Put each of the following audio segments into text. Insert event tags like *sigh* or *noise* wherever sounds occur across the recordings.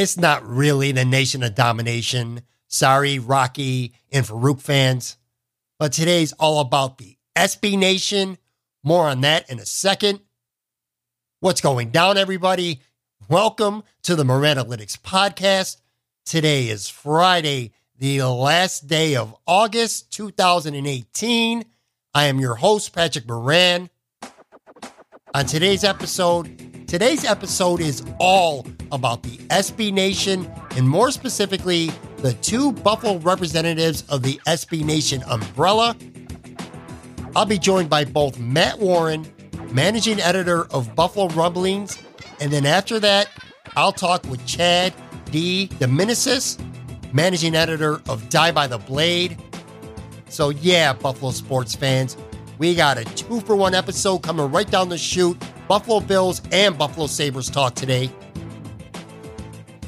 It's not really the nation of domination. Sorry, Rocky and Faarooq fans. But today's all about the SB Nation. More on that in a second. What's going down, everybody? Welcome to the Moran Analytics Podcast. Today is Friday, the last day of August 2018. I am your host, Patrick Moran. On today's episode, today's episode is all about the SB Nation and more specifically, the two Buffalo representatives of the SB Nation umbrella. I'll be joined by both Matt Warren, managing editor of Buffalo Rumblings, and then after that, I'll talk with Chad DeDominicis, managing editor of Die by the Blade. So, yeah, Buffalo sports fans, we got a two for one episode coming right down the chute. Buffalo Bills and Buffalo Sabres talk today.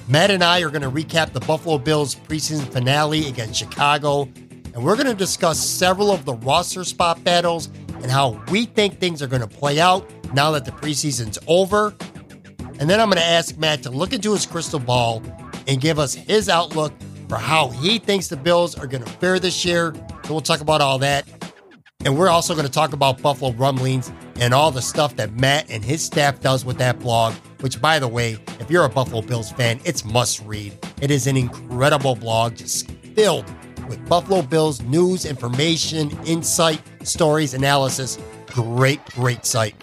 Matt and I are going to recap the Buffalo Bills preseason finale against Chicago, and we're going to discuss several of the roster spot battles and how we think things are going to play out now that the preseason's over. And then I'm going to ask Matt to look into his crystal ball and give us his outlook for how he thinks the Bills are going to fare this year. So we'll talk about all that. And we're also going to talk about Buffalo Rumblings and all the stuff that Matt and his staff does with that blog, which, by the way, if you're a Buffalo Bills fan, it's must read. It is an incredible blog just filled with Buffalo Bills news, information, insight, stories, analysis. Great, great site.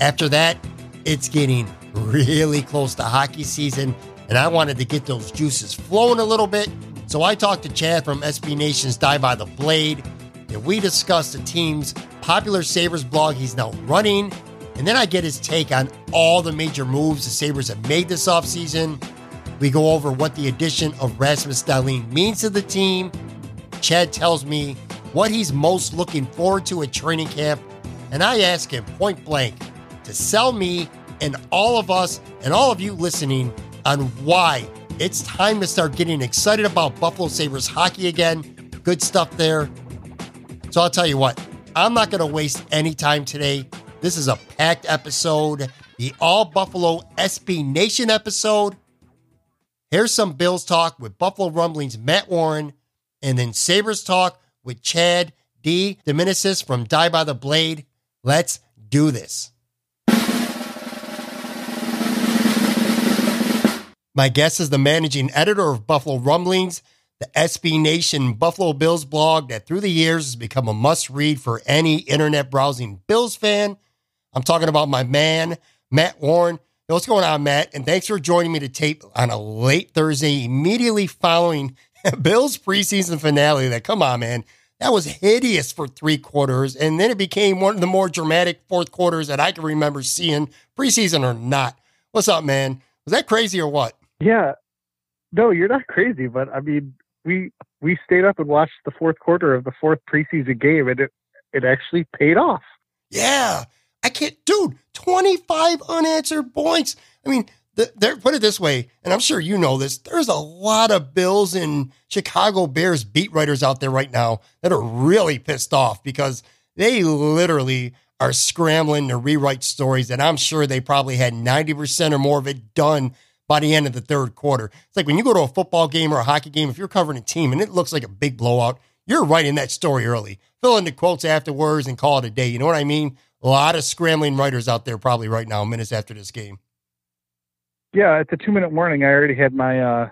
After that, it's getting really close to hockey season, and I wanted to get those juices flowing a little bit. So I talked to Chad from SB Nation's Die by the Blade, and we discussed the team's popular Sabres blog he's now running. And then I get his take on all the major moves the Sabres have made this offseason. We go over what the addition of Rasmus Dahlin means to the team. Chad tells me what he's most looking forward to at training camp. And I ask him point blank to sell me and all of us and all of you listening on why it's time to start getting excited about Buffalo Sabres hockey again. Good stuff there. So I'll tell you what, I'm not going to waste any time today. This is a packed episode, the All Buffalo SB Nation episode. Here's some Bills talk with Buffalo Rumblings Matt Warren, and then Sabres talk with Chad DeDominicis from Die by the Blade. Let's do this. My guest is the managing editor of Buffalo Rumblings, the SB Nation Buffalo Bills blog that through the years has become a must read for any internet browsing Bills fan. I'm talking about my man, Matt Warren. Hey, what's going on, Matt? And thanks for joining me to tape on a late Thursday, immediately following *laughs* Bills preseason finale. That, come on, man. That was hideous for three quarters. And then it became one of the more dramatic fourth quarters that I can remember seeing, preseason or not. What's up, man? Was that crazy or what? Yeah. No, you're not crazy, but I mean, we we stayed up and watched the fourth quarter of the fourth preseason game, and it it actually paid off. Yeah. I can't, dude, 25 unanswered points. I mean, the, there, put it this way, and I'm sure you know this. There's a lot of Bills and Chicago Bears beat writers out there right now that are really pissed off because they literally are scrambling to rewrite stories that I'm sure they probably had 90% or more of it done by the end of the third quarter. It's like when you go to a football game or a hockey game, if you're covering a team and it looks like a big blowout, you're writing that story early. Fill in the quotes afterwards and call it a day. You know what I mean? A lot of scrambling writers out there probably right now, minutes after this game. Yeah, at the two minute warning, I already had my uh,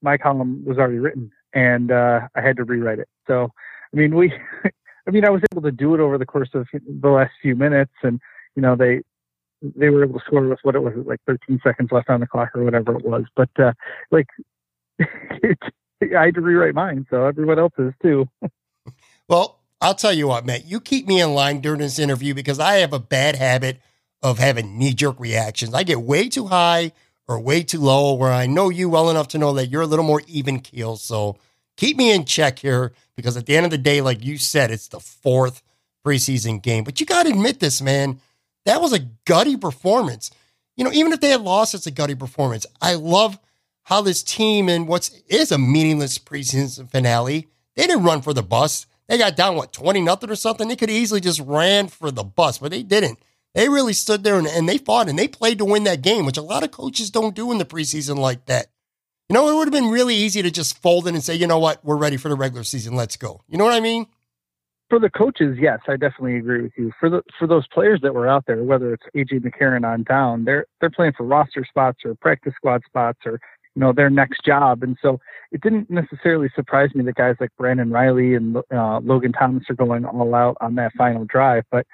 my column was already written, and uh, I had to rewrite it. So, I mean, we, *laughs* I mean, I was able to do it over the course of the last few minutes, and you know, they they were able to score with what it was like 13 seconds left on the clock or whatever it was. But uh, like, *laughs* I had to rewrite mine, so everyone else is too. *laughs* well, I'll tell you what, Matt, you keep me in line during this interview because I have a bad habit of having knee jerk reactions. I get way too high or way too low where I know you well enough to know that you're a little more even keel. So keep me in check here because at the end of the day, like you said, it's the fourth preseason game. But you got to admit this, man. That was a gutty performance. You know, even if they had lost, it's a gutty performance. I love how this team and what is a meaningless preseason finale, they didn't run for the bus. They got down, what, 20 nothing or something? They could easily just ran for the bus, but they didn't. They really stood there and, and they fought and they played to win that game, which a lot of coaches don't do in the preseason like that. You know, it would have been really easy to just fold in and say, you know what, we're ready for the regular season. Let's go. You know what I mean? For the coaches, yes, I definitely agree with you. For the for those players that were out there, whether it's AJ McCarron on down, they're they're playing for roster spots or practice squad spots or you know their next job. And so it didn't necessarily surprise me that guys like Brandon Reilly and uh, Logan Thomas are going all out on that final drive. But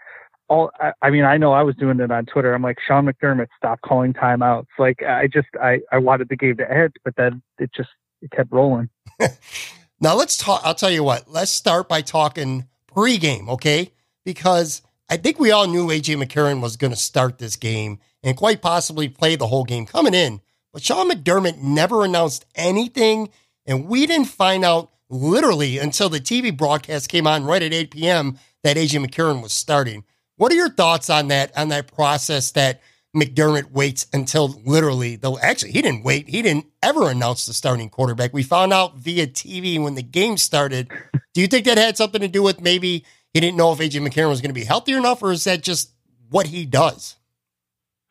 all I, I mean, I know I was doing it on Twitter. I'm like Sean McDermott, stop calling timeouts. Like I just I I wanted the game to end, but then it just it kept rolling. *laughs* now let's talk. I'll tell you what. Let's start by talking pregame, okay? Because I think we all knew AJ McCarron was going to start this game and quite possibly play the whole game coming in. But Sean McDermott never announced anything, and we didn't find out literally until the TV broadcast came on right at 8 p.m. that AJ McCarron was starting. What are your thoughts on that on that process that McDermott waits until literally though actually he didn't wait. He didn't ever announce the starting quarterback. We found out via TV when the game started. *laughs* Do you think that had something to do with maybe he didn't know if AJ McCarron was going to be healthy enough, or is that just what he does?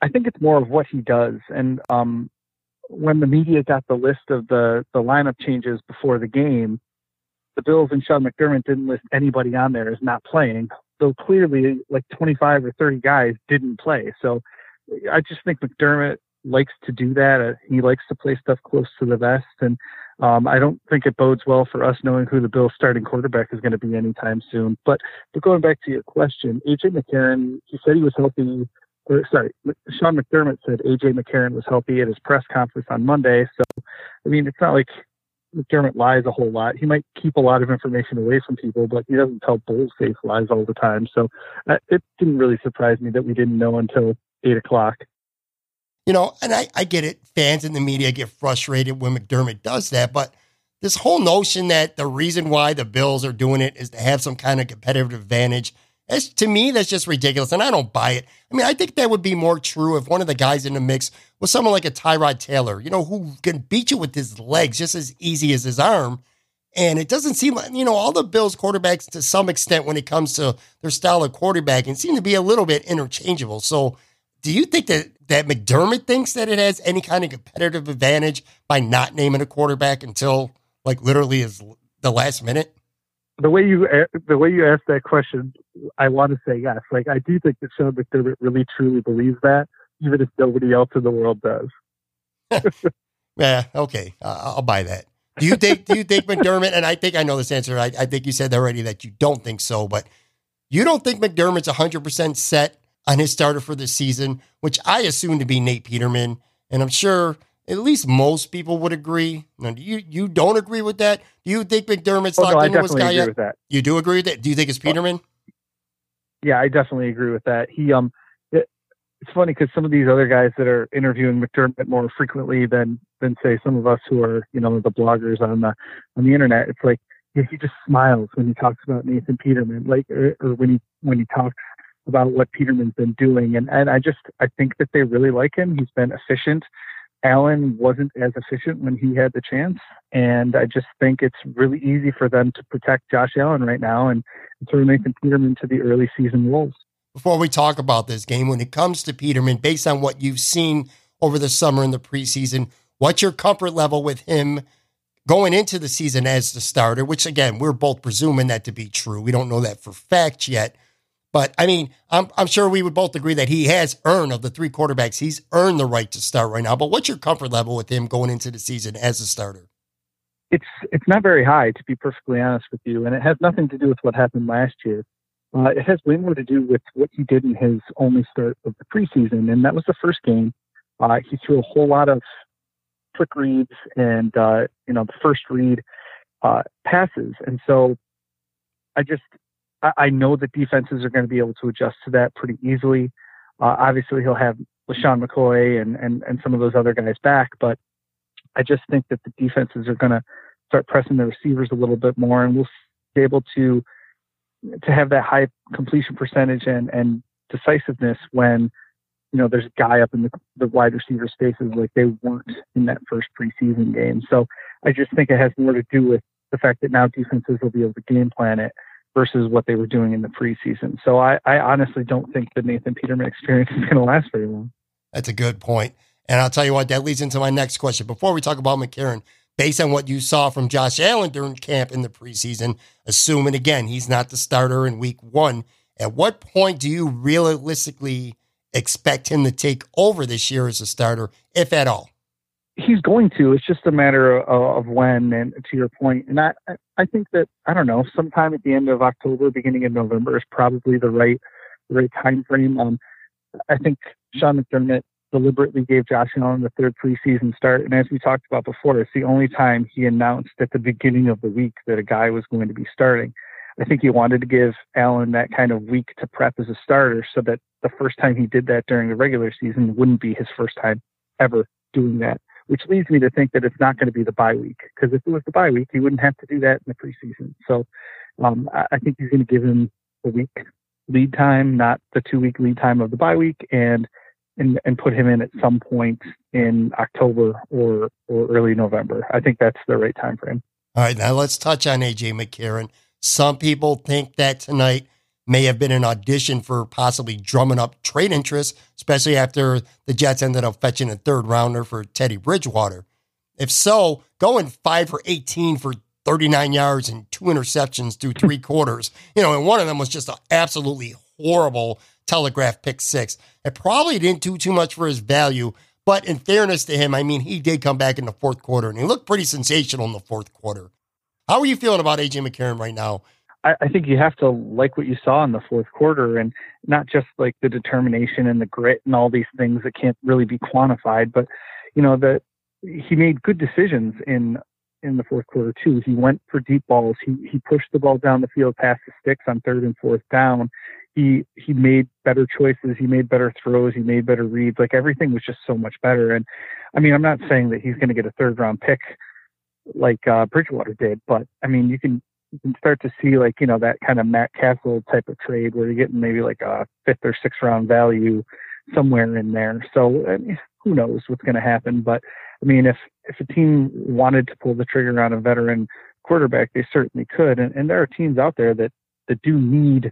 I think it's more of what he does. And um, when the media got the list of the the lineup changes before the game, the Bills and Sean McDermott didn't list anybody on there as not playing. Though clearly, like 25 or 30 guys didn't play. So I just think McDermott likes to do that. Uh, he likes to play stuff close to the vest, and um, I don't think it bodes well for us knowing who the Bills' starting quarterback is going to be anytime soon. But but going back to your question, AJ McCarron, he said he was healthy or sorry, Sean McDermott said AJ McCarron was healthy at his press conference on Monday. So, I mean, it's not like McDermott lies a whole lot. He might keep a lot of information away from people, but he doesn't tell bull-faced lies all the time. So, uh, it didn't really surprise me that we didn't know until eight o'clock. You know, and I, I get it. Fans in the media get frustrated when McDermott does that, but this whole notion that the reason why the Bills are doing it is to have some kind of competitive advantage that's, to me, that's just ridiculous, and I don't buy it. I mean, I think that would be more true if one of the guys in the mix was someone like a Tyrod Taylor, you know, who can beat you with his legs just as easy as his arm. And it doesn't seem like, you know, all the Bills quarterbacks, to some extent, when it comes to their style of quarterbacking, seem to be a little bit interchangeable. So, do you think that, that McDermott thinks that it has any kind of competitive advantage by not naming a quarterback until, like, literally is the last minute? the way you the way you asked that question, I want to say yes. Like I do think that Sean McDermott really truly believes that, even if nobody else in the world does. *laughs* yeah. Okay. Uh, I'll buy that. Do you think? do you think *laughs* McDermott? And I think I know this answer. I, I think you said already that you don't think so, but you don't think McDermott's hundred percent set on his starter for this season, which I assume to be Nate Peterman, and I'm sure at least most people would agree. Now, do you you don't agree with that? Do you think McDermott's oh, locked no, into his guy yet? That. You do agree with that? Do you think it's Peterman? Yeah, I definitely agree with that. He um, it, it's funny because some of these other guys that are interviewing McDermott more frequently than than say some of us who are you know the bloggers on the on the internet. It's like he just smiles when he talks about Nathan Peterman, like or, or when he when he talks about what Peterman's been doing. And and I just I think that they really like him. He's been efficient. Allen wasn't as efficient when he had the chance. And I just think it's really easy for them to protect Josh Allen right now and throw Nathan Peterman to the early season Wolves. before we talk about this game, when it comes to Peterman, based on what you've seen over the summer in the preseason, what's your comfort level with him going into the season as the starter? Which, again, we're both presuming that to be true. We don't know that for fact yet. But I mean, I'm, I'm sure we would both agree that he has earned of the three quarterbacks, he's earned the right to start right now. But what's your comfort level with him going into the season as a starter? It's it's not very high, to be perfectly honest with you, and it has nothing to do with what happened last year. Uh, it has way more to do with what he did in his only start of the preseason, and that was the first game. Uh, he threw a whole lot of quick reads and uh, you know the first read uh, passes, and so I just I know that defenses are going to be able to adjust to that pretty easily. Uh, obviously, he'll have LeSean McCoy and, and, and some of those other guys back, but I just think that the defenses are going to start pressing the receivers a little bit more, and we'll be able to to have that high completion percentage and, and decisiveness when you know there's a guy up in the, the wide receiver spaces like they weren't in that first preseason game. So I just think it has more to do with the fact that now defenses will be able to game plan it versus what they were doing in the preseason. So I, I honestly don't think the Nathan Peterman experience is going to last very long. That's a good point. And I'll tell you what, that leads into my next question. Before we talk about McCarron, based on what you saw from Josh Allen during camp in the preseason, assuming again he's not the starter in week one, at what point do you realistically expect him to take over this year as a starter, if at all? He's going to. It's just a matter of, of, when. And to your point, and I, I think that I don't know, sometime at the end of October, beginning of November is probably the right, right time frame. Um, I think Sean McDermott deliberately gave Josh Allen the third preseason start, and as we talked about before, it's the only time he announced at the beginning of the week that a guy was going to be starting. I think he wanted to give Allen that kind of week to prep as a starter, so that the first time he did that during the regular season wouldn't be his first time ever doing that which leads me to think that it's not going to be the bye week. Because if it was the bye week, he wouldn't have to do that in the preseason. So um, I think he's going to give him a week lead time, not the two week lead time of the bye week, and and, and put him in at some point in October or or early November. I think that's the right time frame. All right, now let's touch on AJ McCarron. Some people think that tonight may have been an audition for possibly drumming up trade interest, especially after the Jets ended up fetching a third rounder for Teddy Bridgewater. If so, going five for 18 for 39 yards and two interceptions through *laughs* three quarters, you know, and one of them was just an absolutely horrible telegraph pick six. It probably didn't do too much for his value, but in fairness to him, I mean, he did come back in the fourth quarter and he looked pretty sensational in the fourth quarter. How are you feeling about AJ McCarron right now I, I think you have to like what you saw in the fourth quarter and not just like the determination and the grit and all these things that can't really be quantified, but you know, that he made good decisions in in the fourth quarter too. He went for deep balls. He he pushed the ball down the field past the sticks on third and fourth down. He he made better choices. He made better throws. He made better reads. Like everything was just so much better. And I mean, I'm not saying that he's going to get a third round pick like uh, Bridgewater did, but I mean, you can start to see like you know that kind of Matt Cassel type of trade where you're getting maybe like a fifth or sixth round value somewhere in there. So I mean, who knows what's going to happen? But I mean, if if a team wanted to pull the trigger on a veteran quarterback, they certainly could. And, and there are teams out there that that do need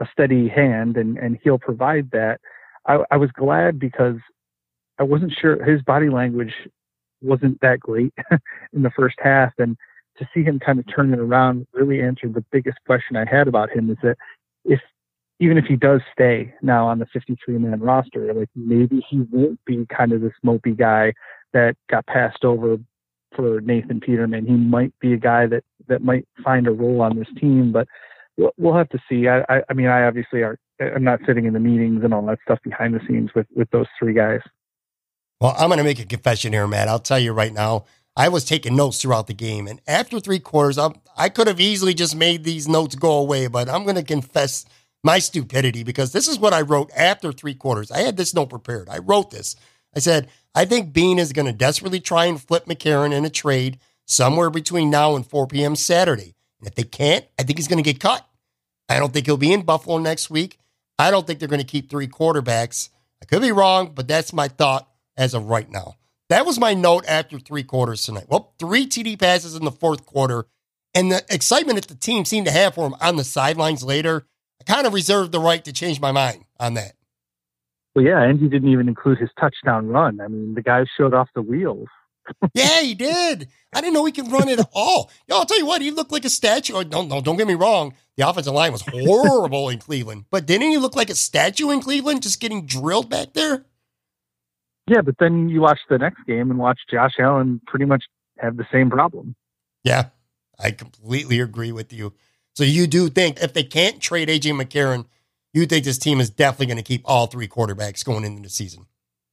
a steady hand, and and he'll provide that. I, I was glad because I wasn't sure his body language wasn't that great *laughs* in the first half, and to see him kind of turn it around really answered the biggest question I had about him is that if even if he does stay now on the 53 man roster, like maybe he won't be kind of this mopey guy that got passed over for Nathan Peterman. He might be a guy that that might find a role on this team, but we'll, we'll have to see. I, I, I mean, I obviously are. I'm not sitting in the meetings and all that stuff behind the scenes with with those three guys. Well, I'm going to make a confession here, Matt. I'll tell you right now. I was taking notes throughout the game. And after three quarters, i I could have easily just made these notes go away, but I'm going to confess my stupidity because this is what I wrote after three quarters. I had this note prepared. I wrote this. I said, I think Beane is going to desperately try and flip McCarron in a trade somewhere between now and 4 p.m. Saturday. And if they can't, I think he's going to get cut. I don't think he'll be in Buffalo next week. I don't think they're going to keep three quarterbacks. I could be wrong, but that's my thought as of right now. That was my note after three quarters tonight. Well, three TD passes in the fourth quarter, and the excitement that the team seemed to have for him on the sidelines later. I kind of reserved the right to change my mind on that. Well, yeah, and you didn't even include his touchdown run. I mean, the guy showed off the wheels. *laughs* yeah, he did. I didn't know he could run at all. Yo, I'll tell you what, he looked like a statue. Oh, don't, no, don't get me wrong. The offensive line was horrible in Cleveland, but didn't he look like a statue in Cleveland, just getting drilled back there? Yeah, but then you watch the next game and watch Josh Allen pretty much have the same problem. Yeah, I completely agree with you. So you do think if they can't trade AJ McCarron, you think this team is definitely going to keep all three quarterbacks going into the season?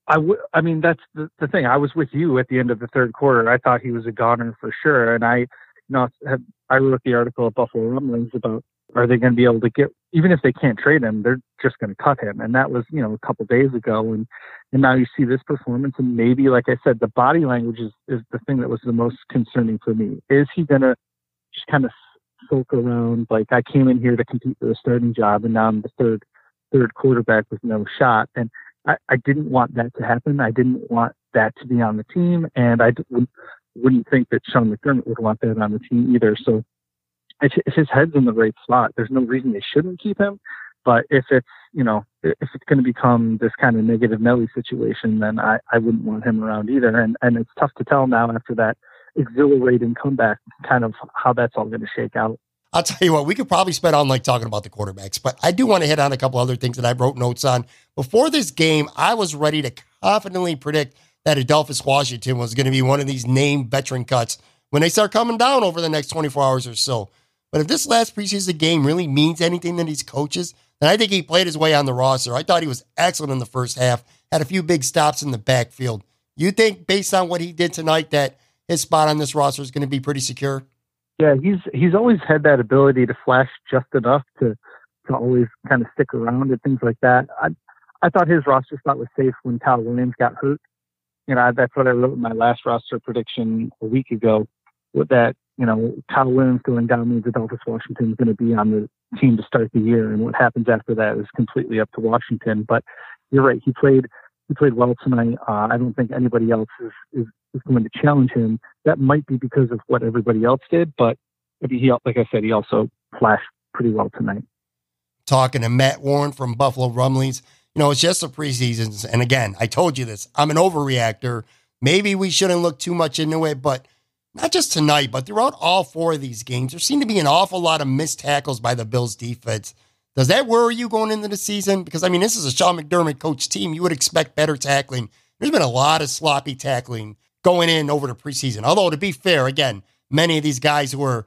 I, w- I mean, that's the, the thing. I was with you at the end of the third quarter. I thought he was a goner for sure. And I, you know, I wrote the article at Buffalo Rumblings about are they going to be able to get, even if they can't trade him, they're just going to cut him. And that was, you know, a couple days ago. And, and now you see this performance. And maybe, like I said, the body language is, is the thing that was the most concerning for me. Is he going to just kind of sulk around like I came in here to compete for a starting job and now I'm the third third quarterback with no shot. And I, I didn't want that to happen. I didn't want that to be on the team, and I wouldn't, wouldn't think that Sean McDermott would want that on the team either. So if, his head's in the right spot, there's no reason they shouldn't keep him. But if it's you know if it's going to become this kind of negative Nelly situation, then I, I wouldn't want him around either. And and it's tough to tell now after that exhilarating comeback, kind of how that's all going to shake out. I'll tell you what, we could probably spend all night talking about the quarterbacks, but I do want to hit on a couple other things that I wrote notes on. Before this game, I was ready to confidently predict that Adolphus Washington was going to be one of these named veteran cuts when they start coming down over the next 24 hours or so. But if this last preseason game really means anything to these coaches, then I think he played his way on the roster. I thought he was excellent in the first half, had a few big stops in the backfield. You think, based on what he did tonight, that his spot on this roster is going to be pretty secure? Yeah, he's he's always had that ability to flash just enough to to always kind of stick around and things like that. I I thought his roster spot was safe when Kyle Williams got hurt. You know, that's what I wrote in my last roster prediction a week ago. With that, you know, Kyle Williams going down means Adolphus Washington is going to be on the team to start the year, and what happens after that is completely up to Washington. But you're right, he played he played well tonight. Uh, I don't think anybody else is, is is going to challenge him. That might be because of what everybody else did, but he, like I said, he also flashed pretty well tonight. Talking to Matt Warren from Buffalo Rumblings, you know, it's just a preseason. And again, I told you this, I'm an overreactor. Maybe we shouldn't look too much into it, but not just tonight, but throughout all four of these games, there seemed to be an awful lot of missed tackles by the Bills defense. Does that worry you going into the season? Because, I mean, this is a Sean McDermott coach team. You would expect better tackling. There's been a lot of sloppy tackling going in over the preseason. Although, to be fair, again, many of these guys who are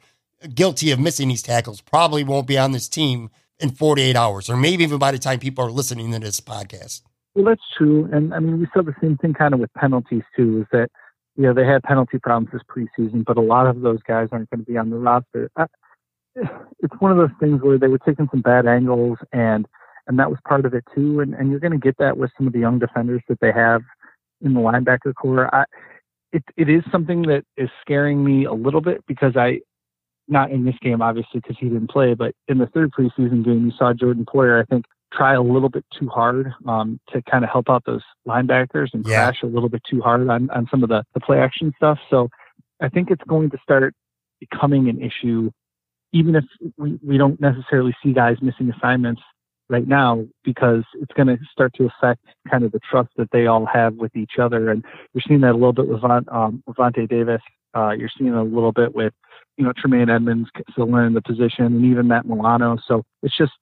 guilty of missing these tackles probably won't be on this team in 48 hours, or maybe even by the time people are listening to this podcast. Well, that's true. And I mean, we saw the same thing kind of with penalties, too, is that, you know, they had penalty problems this preseason, but a lot of those guys aren't going to be on the roster. It's one of those things where they were taking some bad angles and and that was part of it too and and you're going to get that with some of the young defenders that they have in the linebacker core I it it is something that is scaring me a little bit because I not in this game obviously because he didn't play, but in the third preseason game you saw Jordan Poyer I think try a little bit too hard um, to kind of help out those linebackers and yeah. crash a little bit too hard on on some of the the play action stuff. So I think it's going to start becoming an issue even if we, we don't necessarily see guys missing assignments right now because it's going to start to affect kind of the trust that they all have with each other. And you're seeing that a little bit with um, Vontae Davis. Uh, you're seeing a little bit with, you know, Tremaine Edmunds still learning the position and even Matt Milano. So it's just,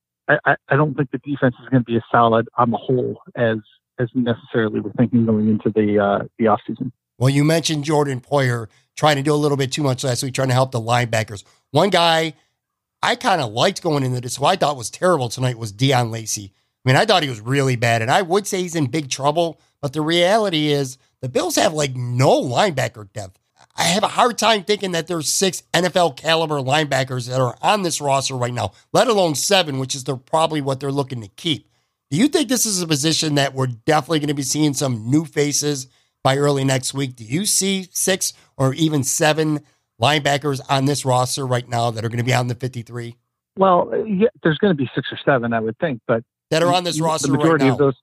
I, I don't think the defense is going to be as solid on the whole as, as were thinking going into the, uh, the offseason. Well, you mentioned Jordan Poyer trying to do a little bit too much last week, trying to help the linebackers. One guy I kind of liked going into this, who I thought was terrible tonight was Deon Lacey. I mean, I thought he was really bad, and I would say he's in big trouble. But the reality is, the Bills have like no linebacker depth. I have a hard time thinking that there's six NFL caliber linebackers that are on this roster right now, let alone seven, which is probably what they're looking to keep. Do you think this is a position that we're definitely going to be seeing some new faces by early next week? Do you see six or even seven linebackers on this roster right now that are going to be on the 53? Well, yeah, there's going to be six or seven, I would think, but that are on this roster the majority right of those.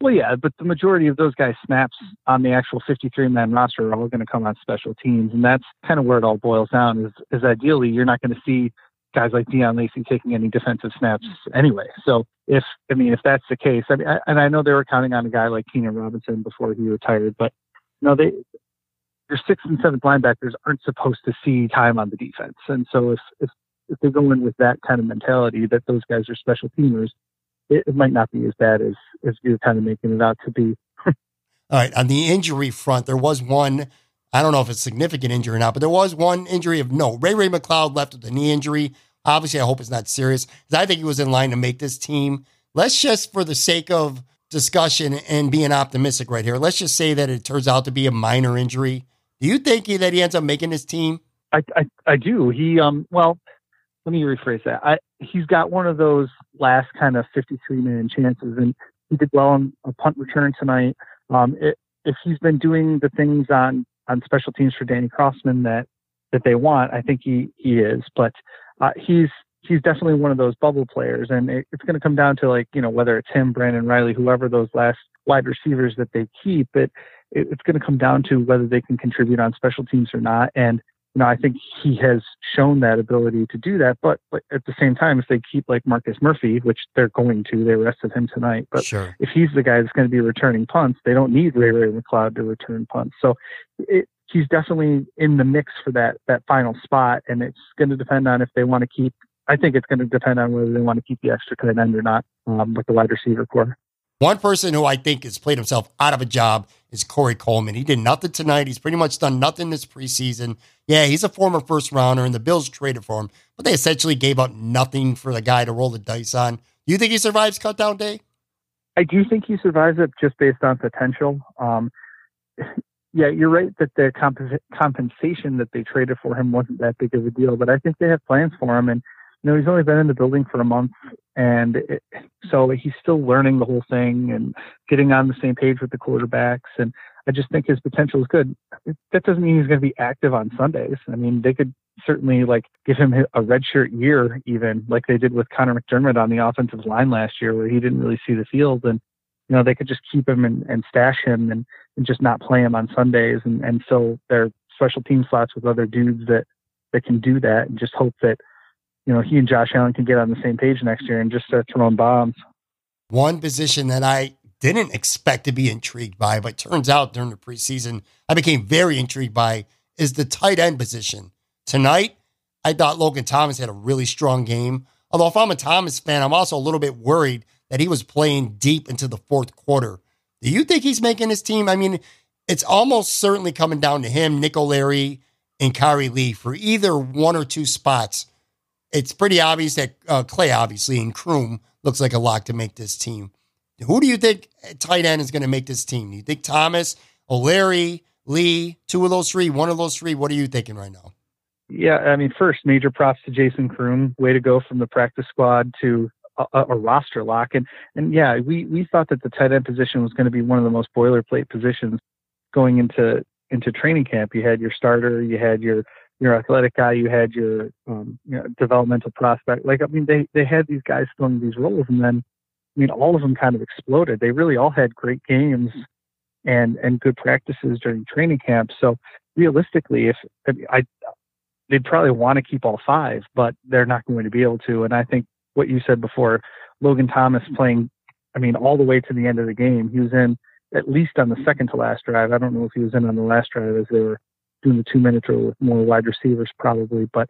Well, yeah, but the majority of those guys snaps on the actual 53 man roster are all going to come on special teams, and that's kind of where it all boils down. Is is ideally you're not going to see guys like Deon Lacey taking any defensive snaps anyway. So if I mean if that's the case, I mean, I, and I know they were counting on a guy like Keenan Robinson before he retired, but you know they your sixth and seventh linebackers aren't supposed to see time on the defense, and so if if if they go in with that kind of mentality that those guys are special teamers, it, it might not be as bad as as you're kind of making it out to be. All right, on the injury front, there was one. I don't know if it's significant injury or not, but there was one injury of no. Ray Ray McCloud left with a knee injury. Obviously, I hope it's not serious because I think he was in line to make this team. Let's just, for the sake of discussion and being optimistic right here, let's just say that it turns out to be a minor injury. Do you think he, that he ends up making this team? I, I, I do. He um well, let me rephrase that. I he's got one of those last kind of 53 man chances, and he did well on a punt return tonight. Um, it, if he's been doing the things on on special teams for Danny Crossman that that they want, I think he he is. But uh, he's he's definitely one of those bubble players, and it, it's going to come down to like you know whether it's him, Brandon Reilly, whoever those last wide receivers that they keep. It, it it's going to come down to whether they can contribute on special teams or not, and you know, I think he has shown that ability to do that. But, but at the same time, if they keep like Marcus Murphy, which they're going to, they arrested him tonight. But sure. if he's the guy that's going to be returning punts, they don't need Ray Ray McCloud to return punts. So it, he's definitely in the mix for that that final spot, and it's going to depend on if they want to keep. I think it's going to depend on whether they want to keep the extra tight end or not um, with the wide receiver core. One person who I think has played himself out of a job is Corey Coleman. He did nothing tonight. He's pretty much done nothing this preseason. Yeah, he's a former first rounder, and the Bills traded for him, but they essentially gave up nothing for the guy to roll the dice on. Do you think he survives cutdown day? I do think he survives it just based on potential. Um, *laughs* yeah, you're right that the comp- compensation that they traded for him wasn't that big of a deal, but I think they have plans for him. And know, he's only been in the building for a month, and it, so he's still learning the whole thing and getting on the same page with the quarterbacks. And I just think his potential is good. That doesn't mean he's going to be active on Sundays. I mean, they could certainly like give him a redshirt year, even like they did with Conor McDermott on the offensive line last year, where he didn't really see the field, and you know they could just keep him and, and stash him and, and just not play him on Sundays and and fill their special team slots with other dudes that that can do that, and just hope that you know, he and Josh Allen can get on the same page next year and just start throwing bombs. One position that I didn't expect to be intrigued by, but turns out during the preseason, I became very intrigued by is the tight end position. Tonight, I thought Logan Thomas had a really strong game. Although if I'm a Thomas fan, I'm also a little bit worried that he was playing deep into the fourth quarter. Do you think he's making his team? I mean, it's almost certainly coming down to him, Nick O'Leary, and Khari Lee for either one or two spots it's pretty obvious that uh, Clay, obviously, and Croom looks like a lock to make this team. Who do you think tight end is going to make this team? Do you think Thomas, O'Leary, Lee, two of those three, one of those three? What are you thinking right now? Yeah, I mean, first, major props to Jason Croom. Way to go from the practice squad to a, a, roster lock. And and yeah, we we thought that the tight end position was going to be one of the most boilerplate positions going into into training camp. You had your starter, you had your your athletic guy, you had your um, you know, developmental prospect. Like I mean, they they had these guys filling these roles, and then I mean, all of them kind of exploded. They really all had great games and and good practices during training camp. So realistically, if I, I they'd probably want to keep all five, but they're not going to be able to. And I think what you said before, Logan Thomas playing, I mean, all the way to the end of the game, he was in at least on the second to last drive. I don't know if he was in on the last drive as they were doing the two minute drill with more wide receivers probably, but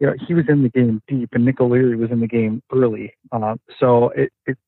you know he was in the game deep, and Nick O'Leary was in the game early. Uh, so it, it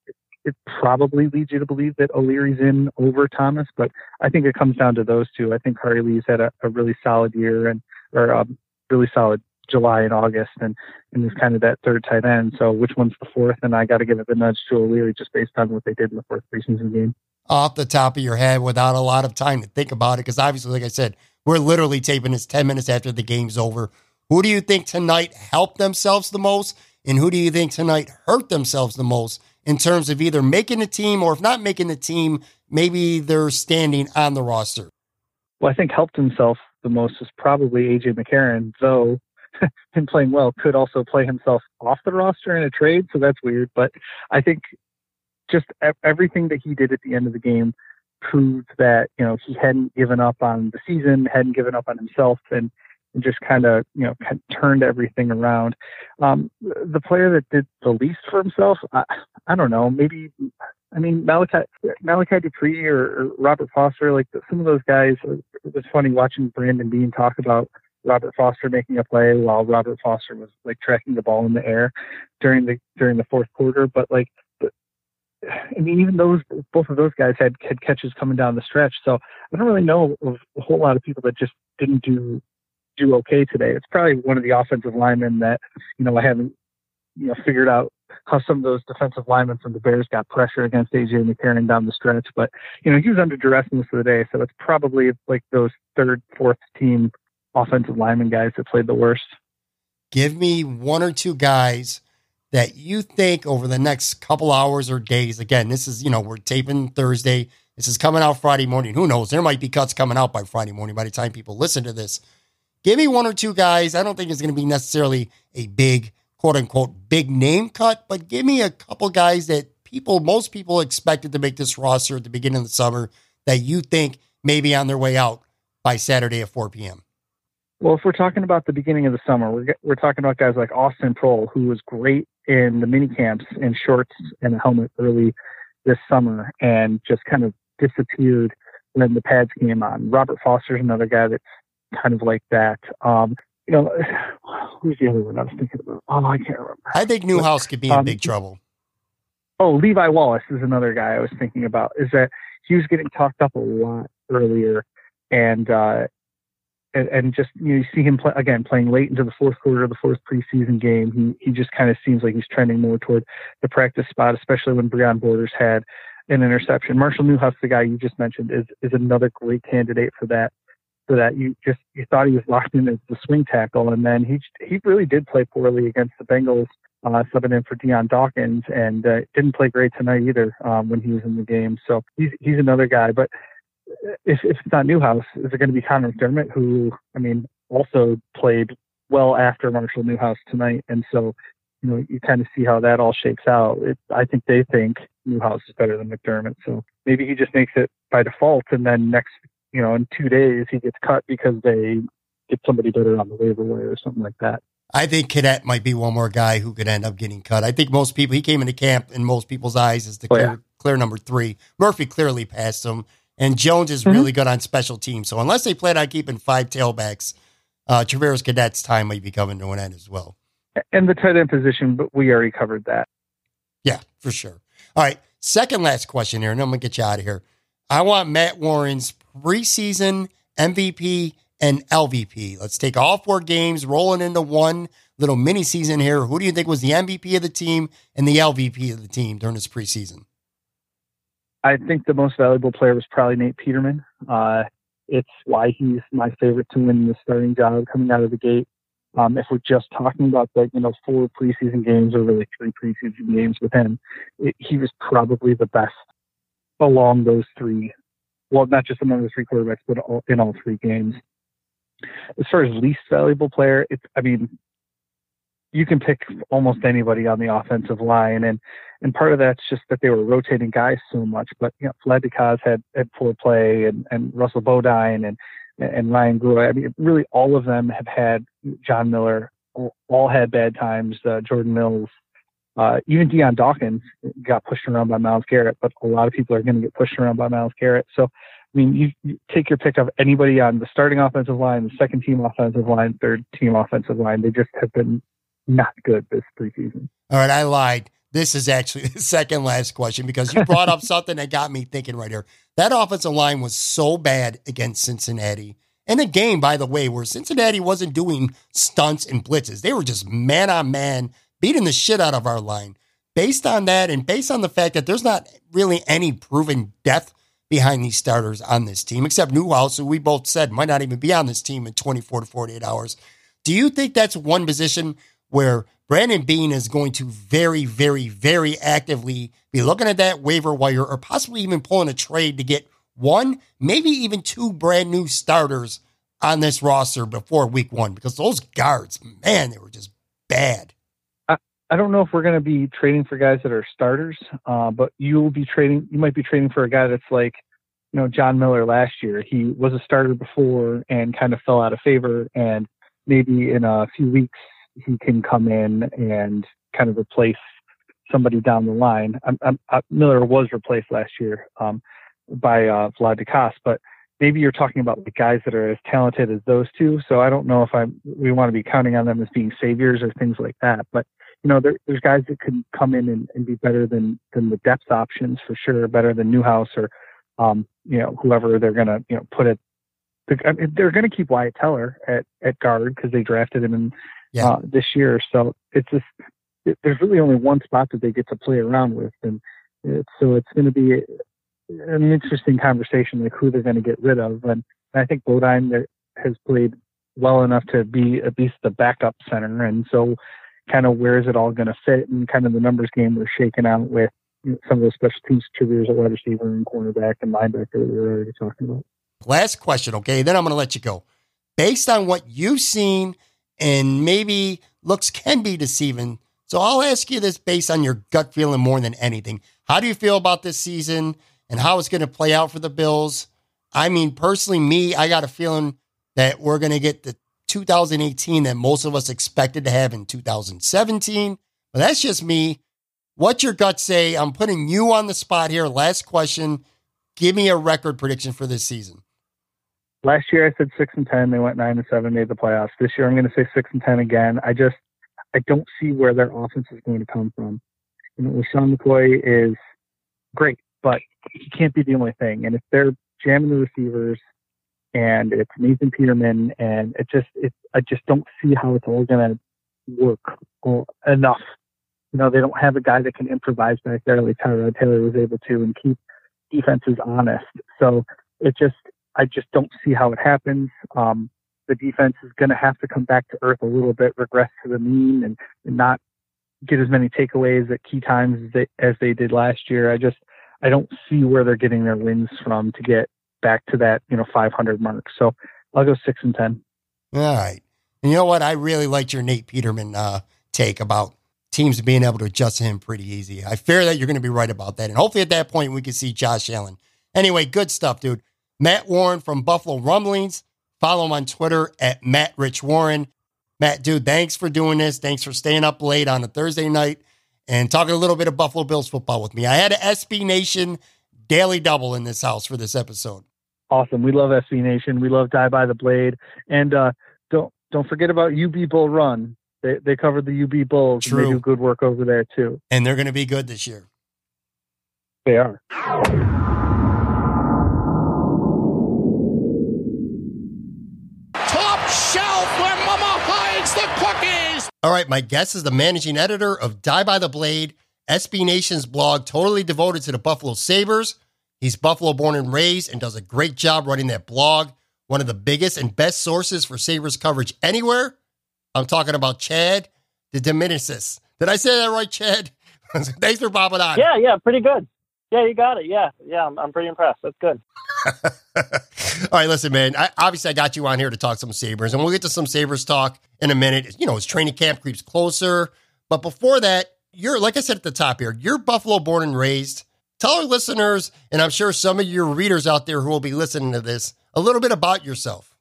it probably leads you to believe that O'Leary's in over Thomas, but I think it comes down to those two. I think Khari Lee's had a, a really solid year and or a um, really solid July and August, and and is kind of that third tight end. So which one's the fourth? And I got to give it the nudge to O'Leary just based on what they did in the fourth preseason game. Off the top of your head, without a lot of time to think about it, because obviously, like I said, we're literally taping this 10 minutes after the game's over. Who do you think tonight helped themselves the most? And who do you think tonight hurt themselves the most in terms of either making the team or if not making the team, maybe they're standing on the roster? Well, I think helped himself the most is probably AJ McCarron, though *laughs* him playing well could also play himself off the roster in a trade, so that's weird. But I think just everything that he did at the end of the game proved that you know he hadn't given up on the season, hadn't given up on himself, and and just kind of you know kind of turned everything around. Um, the player that did the least for himself, I, I don't know, maybe. I mean, Malachi Malachi Dupre or, or Robert Foster, like some of those guys. It was funny watching Brandon Beane talk about Robert Foster making a play while Robert Foster was like tracking the ball in the air during the during the fourth quarter. But like, I mean, even those both of those guys had had catches coming down the stretch. So I don't really know of a whole lot of people that just didn't do do okay today. It's probably one of the offensive linemen that you know I haven't you know figured out how some of those defensive linemen from the Bears got pressure against AJ McCarron down the stretch. But you know he was under duress most of the day, so it's probably like those third, fourth team offensive lineman guys that played the worst. Give me one or two guys that you think over the next couple hours or days. Again, this is you know we're taping Thursday. This is coming out Friday morning. Who knows? There might be cuts coming out by Friday morning by the time people listen to this. Give me one or two guys. I don't think it's going to be necessarily a big, quote unquote, big name cut, but give me a couple guys that people, most people expected to make this roster at the beginning of the summer that you think may be on their way out by Saturday at 4 p.m. Well, if we're talking about the beginning of the summer, we're, we're talking about guys like Austin Proehl, who was great in the mini camps in shorts and a helmet early this summer and just kind of disappeared when the pads came on. Robert Foster's another guy that's kind of like that. Um, you know, *sighs* who's the other one I was thinking about? Oh, I can't remember. I think Newhouse could be in um, big trouble. Oh, Levi Wallace is another guy I was thinking about. Is that he was getting talked up a lot earlier, and uh, and, and just you, know, you see him play, again playing late into the fourth quarter of the fourth preseason game. He he just kind of seems like he's trending more toward the practice spot, especially when Breon Borders had an interception. Marshall Newhouse, the guy you just mentioned, is is another great candidate for that for that. You just you thought he was locked in as the swing tackle, and then he he really did play poorly against the Bengals, uh, subbing in for Dion Dawkins, and uh, didn't play great tonight either um, when he was in the game. So he's he's another guy. But if if it's not Newhouse, is it going to be Conor McDermott, who I mean also played well after Marshall Newhouse tonight, and so you know you kind of see how that all shakes out. It, I think they think Newhouse is better than McDermott, so maybe he just makes it by default, and then next you know, in two days he gets cut because they get somebody better on the waiver wire or something like that. I think Cadet might be one more guy who could end up getting cut. I think most people he came into camp in most people's eyes as the oh, clear, yeah. clear number three. Murphy clearly passed him, and Jones is mm-hmm. really good on special teams. So unless they plan on keeping five tailbacks, uh, Travaris Cadet's time might be coming to an end as well. And the tight end position, but we already covered that. Yeah, for sure. All right, second last question here, and I'm gonna get you out of here. I want Matt Warren's preseason MVP and LVP. Let's take all four games, rolling into one little mini season here. Who do you think was the MVP of the team and the LVP of the team during this preseason? I think the most valuable player was probably Nate Peterman. Uh, it's why he's my favorite to win the starting job coming out of the gate. Um, if we're just talking about the you know four preseason games or really three preseason games with him, it, he was probably the best along those three. Well, not just among the three quarterbacks, but all, in all three games. As far as least valuable player, it's I mean, you can pick almost anybody on the offensive line, and and part of that's just that they were rotating guys so much. But you know, Vlad Ducasse had had poor play, and and Russell Bodine and and Ryan Groy. I mean, really all of them have had John Miller. All had bad times. Uh, Jordan Mills, uh, even Dion Dawkins got pushed around by Myles Garrett, but a lot of people are going to get pushed around by Myles Garrett. So, I mean, you, you, take your pick of anybody on the starting offensive line, the second team offensive line, third team offensive line. They just have been not good this preseason. All right, I lied. This is actually *laughs* the second last question because you brought up *laughs* something that got me thinking right here. That offensive line was so bad against Cincinnati. In a game, by the way, where Cincinnati wasn't doing stunts and blitzes, they were just man on man beating the shit out of our line. Based on that, and based on the fact that there's not really any proven depth behind these starters on this team, except Newhouse, who we both said might not even be on this team in 24 to 48 hours. Do you think that's one position where Brandon Beane is going to very, very, very actively be looking at that waiver wire or possibly even pulling a trade to get one, maybe even two brand new starters on this roster before week one? Because those guards, man, they were just bad. I don't know if we're going to be trading for guys that are starters, uh, but you will be trading. You might be trading for a guy that's like, you know, John Miller last year. He was a starter before and kind of fell out of favor, and maybe in a few weeks he can come in and kind of replace somebody down the line. I'm, I'm, uh, Miller was replaced last year um, by uh, Vlad Ducasse, but maybe you're talking about guys that are as talented as those two. So I don't know if I we want to be counting on them as being saviors or things like that. But you know, there, there's guys that can come in and, and be better than than the depth options for sure, better than Newhouse or um, you know whoever they're gonna you know put it. I mean, they're going to keep Wyatt Teller at at guard because they drafted him in yeah. uh, this year. So it's just it, there's really only one spot that they get to play around with, and it's, so it's going to be an interesting conversation like who they're going to get rid of. And I think Bodine has played well enough to be at least the backup center, and so kind of where is it all going to fit, and kind of the numbers game we're shaking out with some of those special teams contributors at wide receiver and cornerback and linebacker that we were already talking about. Last question, okay? Then I'm going to let you go. Based on what you've seen, and maybe looks can be deceiving. So I'll ask you this based on your gut feeling more than anything. How do you feel about this season? and how it's going to play out for the Bills. I mean, personally, me, I got a feeling that we're going to get the 2018 that most of us expected to have in 2017. But that's just me. What's your gut say? I'm putting you on the spot here. Last question. Give me a record prediction for this season. Last year I said six and ten. They went nine and seven, made the playoffs. This year I'm going to say six and ten again. I just I don't see where their offense is going to come from. You know, LeSean McCoy is great, but he can't be the only thing. And if they're jamming the receivers and it's Nathan Peterman and it just it I just don't see how it's all gonna work enough. You know, they don't have a guy that can improvise back there like Tyrod Taylor was able to and keep defenses honest. So it just I just don't see how it happens. Um, the defense is going to have to come back to earth a little bit, regress to the mean, and, and not get as many takeaways at key times as they, as they did last year. I just I don't see where they're getting their wins from to get back to that, you know, 500 mark. So I'll go six and 10. All right. And you know what? I really liked your Nate Peterman uh, take about teams being able to adjust to him pretty easy. I fear that you're going to be right about that. And hopefully at that point, we can see Josh Allen. Anyway, good stuff, dude. Matt Warren from Buffalo Rumblings. Follow him on Twitter at Matt Rich Warren. Matt, dude, thanks for doing this. Thanks for staying up late on a Thursday night and talking a little bit of Buffalo Bills football with me. I had an SB Nation daily double in this house for this episode. Awesome. We love SB Nation. We love Die by the Blade. And uh, don't don't forget about UB Bull Run. They they covered the UB Bulls. True. And they do good work over there too. And they're going to be good this year. They are. All right, my guest is the managing editor of Die by the Blade, SB Nation's blog, totally devoted to the Buffalo Sabres. He's Buffalo born and raised and does a great job running that blog. One of the biggest and best sources for Sabres coverage anywhere. I'm talking about Chad DeDominicis. Did I say that right, Chad? *laughs* Thanks for popping on. Yeah, yeah, pretty good. Yeah, you got it. Yeah, yeah, I'm, I'm pretty impressed. That's good. *laughs* All right, listen, man. I, obviously, I got you on here to talk some Sabres, and we'll get to some Sabres talk in a minute. You know, as training camp creeps closer. But before that, you're, like I said at the top here, you're Buffalo born and raised. Tell our listeners, and I'm sure some of your readers out there who will be listening to this, a little bit about yourself.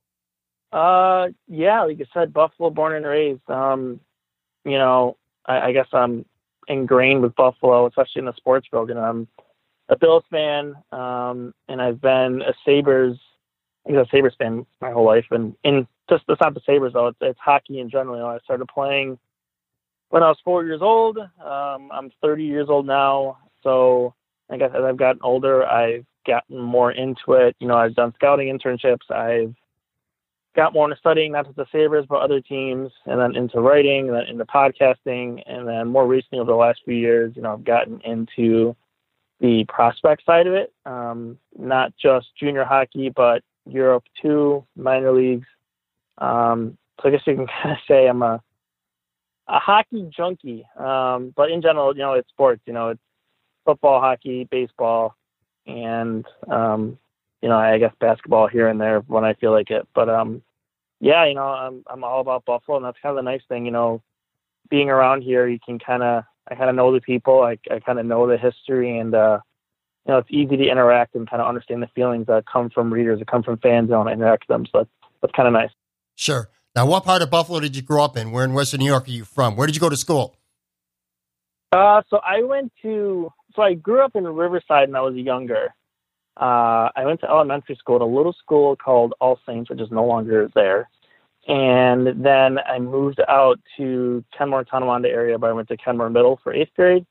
Uh, yeah, like I said, Buffalo born and raised. Um, you know, I, I guess I'm ingrained with Buffalo, especially in the sports world. And I'm a Bills fan, um, and I've been a Sabres, I'm a Sabres fan my whole life. And just it's not the Sabres though; it's, it's hockey in general. You know, I started playing when I was four years old. Um, I'm 30 years old now, so I guess as I've gotten older, I've gotten more into it. You know, I've done scouting internships. I've got more into studying not just the Sabres but other teams, and then into writing, and then into podcasting, and then more recently over the last few years, you know, I've gotten into the prospect side of it, um, not just junior hockey, but Europe too, minor leagues. Um, so I guess you can *laughs* kind of say I'm a a hockey junkie. Um, but in general, you know, it's sports. You know, it's football, hockey, baseball, and um, you know, I guess basketball here and there when I feel like it. But um, yeah, you know, I'm I'm all about Buffalo, and that's kind of the nice thing. You know, being around here, you can kind of I kind of know the people. I, I kind of know the history, and uh, you know, it's easy to interact and kind of understand the feelings that come from readers, that come from fans, and interact with them. So that's that's kind of nice. Sure. Now, what part of Buffalo did you grow up in? Where in Western New York are you from? Where did you go to school? Uh, so I went to, so I grew up in Riverside when I was younger. Uh, I went to elementary school at a little school called All Saints, which is no longer there. And then I moved out to Kenmore, Tonawanda area, but I went to Kenmore Middle for eighth grade.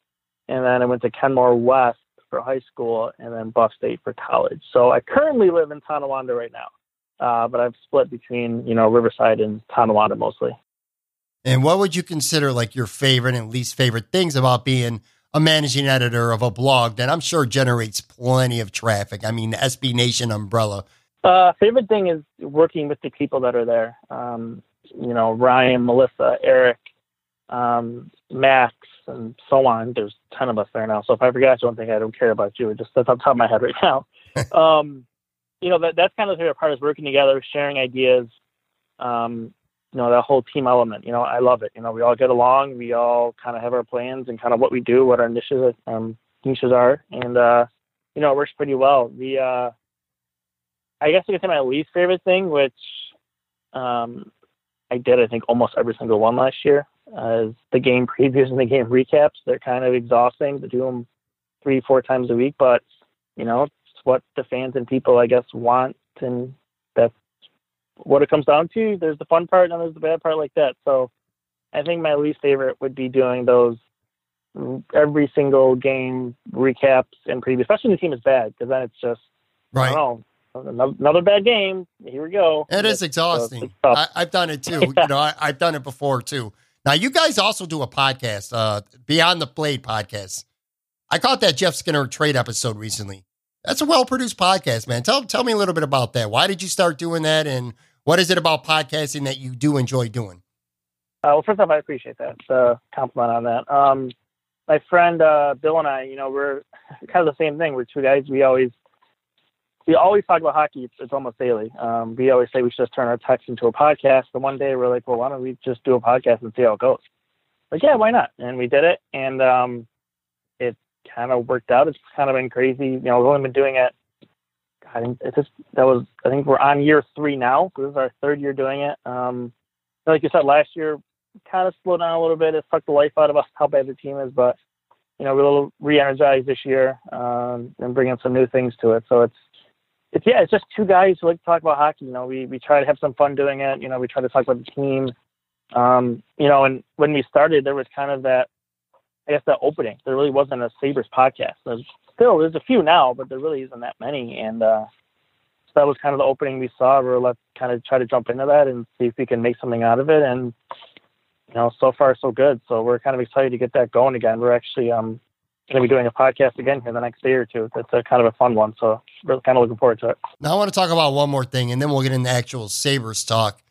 And then I went to Kenmore West for high school and then Buff State for college. So I currently live in Tonawanda right now. Uh, but I've split between, you know, Riverside and Tonawanda mostly. And what would you consider like your favorite and least favorite things about being a managing editor of a blog that I'm sure generates plenty of traffic? I mean, the SB Nation umbrella. Uh, favorite thing is working with the people that are there. Um, you know, Ryan, Melissa, Eric, um, Max, and so on. There's a ton of us there now. So if I forgot you, don't think I don't care about you. Just that's on top of my head right now. *laughs* um, you know, that that's kind of the favorite part is working together, sharing ideas. Um, you know, that whole team element. You know, I love it. You know, we all get along. We all kind of have our plans and kind of what we do, what our niches um, niches are, and uh, you know, it works pretty well. The uh, I guess I could say my least favorite thing, which um, I did, I think, almost every single one last year, uh, is the game previews and the game recaps. They're kind of exhausting to do them three, four times a week, but you know, it's what the fans and people, I guess, want, and that's what it comes down to. There's the fun part and there's the bad part, like that. So, I think my least favorite would be doing those every single game recaps and previews, especially when the team is bad, because then it's just Right. I don't know, another bad game. Here we go. It is exhausting. tough. I, I've done it too. You know, I, I've done it before too. Now, you guys also do a podcast, uh, Beyond the Blade podcast. I caught that Jeff Skinner trade episode recently. That's a well produced podcast, man. Tell tell me a little bit about that. Why did you start doing that, and what is it about podcasting that you do enjoy doing? Uh, well, first off, I appreciate that uh, compliment on that. Um, my friend uh, Bill and I, you know, we're *laughs* kind of the same thing. We're two guys. We always we always talk about hockey. It's, it's almost daily. Um, we always say we should just turn our text into a podcast. And one day we're like, well, why don't we just do a podcast and see how it goes? Like, yeah, why not? And we did it, and um, it kind of worked out. It's kind of been crazy. You know, we've only been doing it. I think it's just that was. I think we're on year three now. This is our third year doing it. Um, like you said, last year kind of slowed down a little bit. It sucked the life out of us how bad the team is, but you know we're a little re-energized this year um, and bringing some new things to it. So it's it's yeah, it's just two guys who like to talk about hockey. You know, we we try to have some fun doing it. You know, we try to talk about the team. Um, you know, and when we started, there was kind of that, I guess, that opening. There really wasn't a Sabres podcast. There's still there's a few now, but there really isn't that many. And uh, so that was kind of the opening we saw. We were let's kind of try to jump into that and see if we can make something out of it. And you know, so far so good. So we're kind of excited to get that going again. We're actually um going to be doing a podcast again here the next day or two. That's a kind of a fun one. So we're kind of looking forward to it. Now, I want to talk about one more thing, and then we'll get into actual Sabres talk.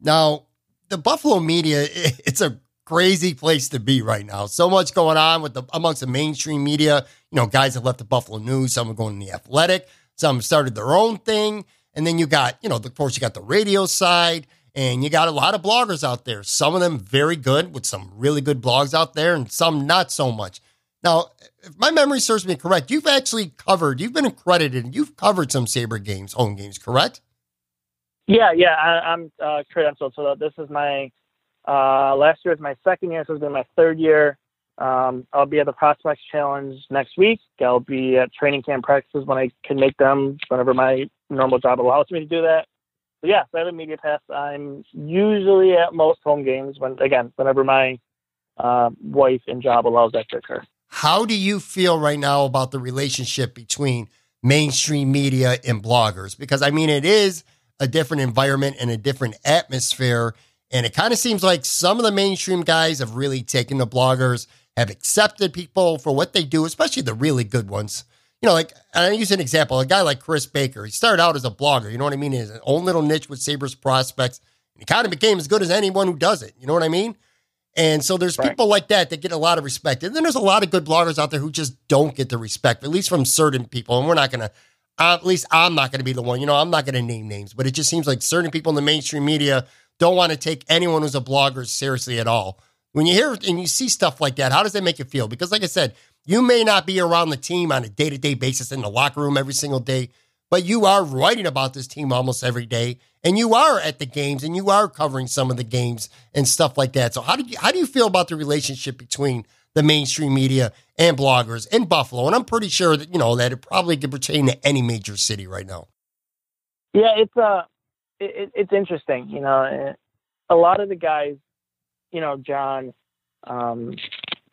Now, the Buffalo media, *laughs* it's a crazy place to be right now. So much going on with the amongst the mainstream media. You know, guys have left the Buffalo News, some are going to the Athletic, some started their own thing, and then you got, you know, of course, you got the radio side, and you got a lot of bloggers out there. Some of them very good with some really good blogs out there, and some not so much. Now, if my memory serves me correct, you've actually covered, you've been accredited, you've covered some Sabre games, home games, correct? Yeah, yeah, I, I'm uh, credentialed. So this is my uh, last year is my second year. So it's been my third year. Um, I'll be at the Prospects Challenge next week. I'll be at training camp practices when I can make them, whenever my normal job allows me to do that. But yeah, so I have a media pass. I'm usually at most home games when, again, whenever my uh, wife and job allows that to occur. How do you feel right now about the relationship between mainstream media and bloggers? Because I mean, it is a different environment and a different atmosphere. And it kind of seems like some of the mainstream guys have really taken the bloggers, have accepted people for what they do, especially the really good ones. You know, like I use an example, a guy like Kris Baker. He started out as a blogger, you know what I mean? His own little niche with Sabres prospects. And he kind of became as good as anyone who does it. You know what I mean? And so there's Right. people like that that get a lot of respect. And then there's a lot of good bloggers out there who just don't get the respect, at least from certain people. And we're not going to, uh, at least I'm not going to be the one. You know, I'm not going to name names, but it just seems like certain people in the mainstream media don't want to take anyone who's a blogger seriously at all. When you hear and you see stuff like that, how does that make you feel? Because, like I said, you may not be around the team on a day to day basis in the locker room every single day, but you are writing about this team almost every day and you are at the games and you are covering some of the games and stuff like that. So how do you how do you feel about the relationship between the mainstream media and bloggers in Buffalo? And I'm pretty sure that you know that it probably could pertain to any major city right now. Yeah, it's uh, it, it's interesting. You know, a lot of the guys, you know, John, um,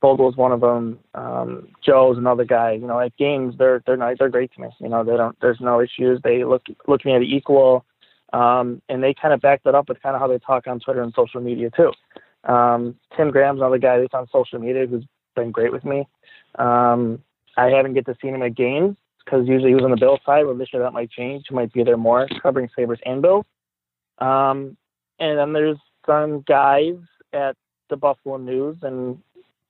Vogl's one of them. Um, Joe's another guy. You know, at games they're they're nice. They're great to me. You know, they don't. There's no issues. They look look at me as equal, um, and they kind of back that up with kind of how they talk on Twitter and social media too. Um, Tim Graham's another guy that's on social media who's been great with me. Um, I haven't get to see him at games because usually he was on the Bill side. Well, this year that might change. He might be there more covering Sabres and Bills. Um, and then there's some guys at the Buffalo News and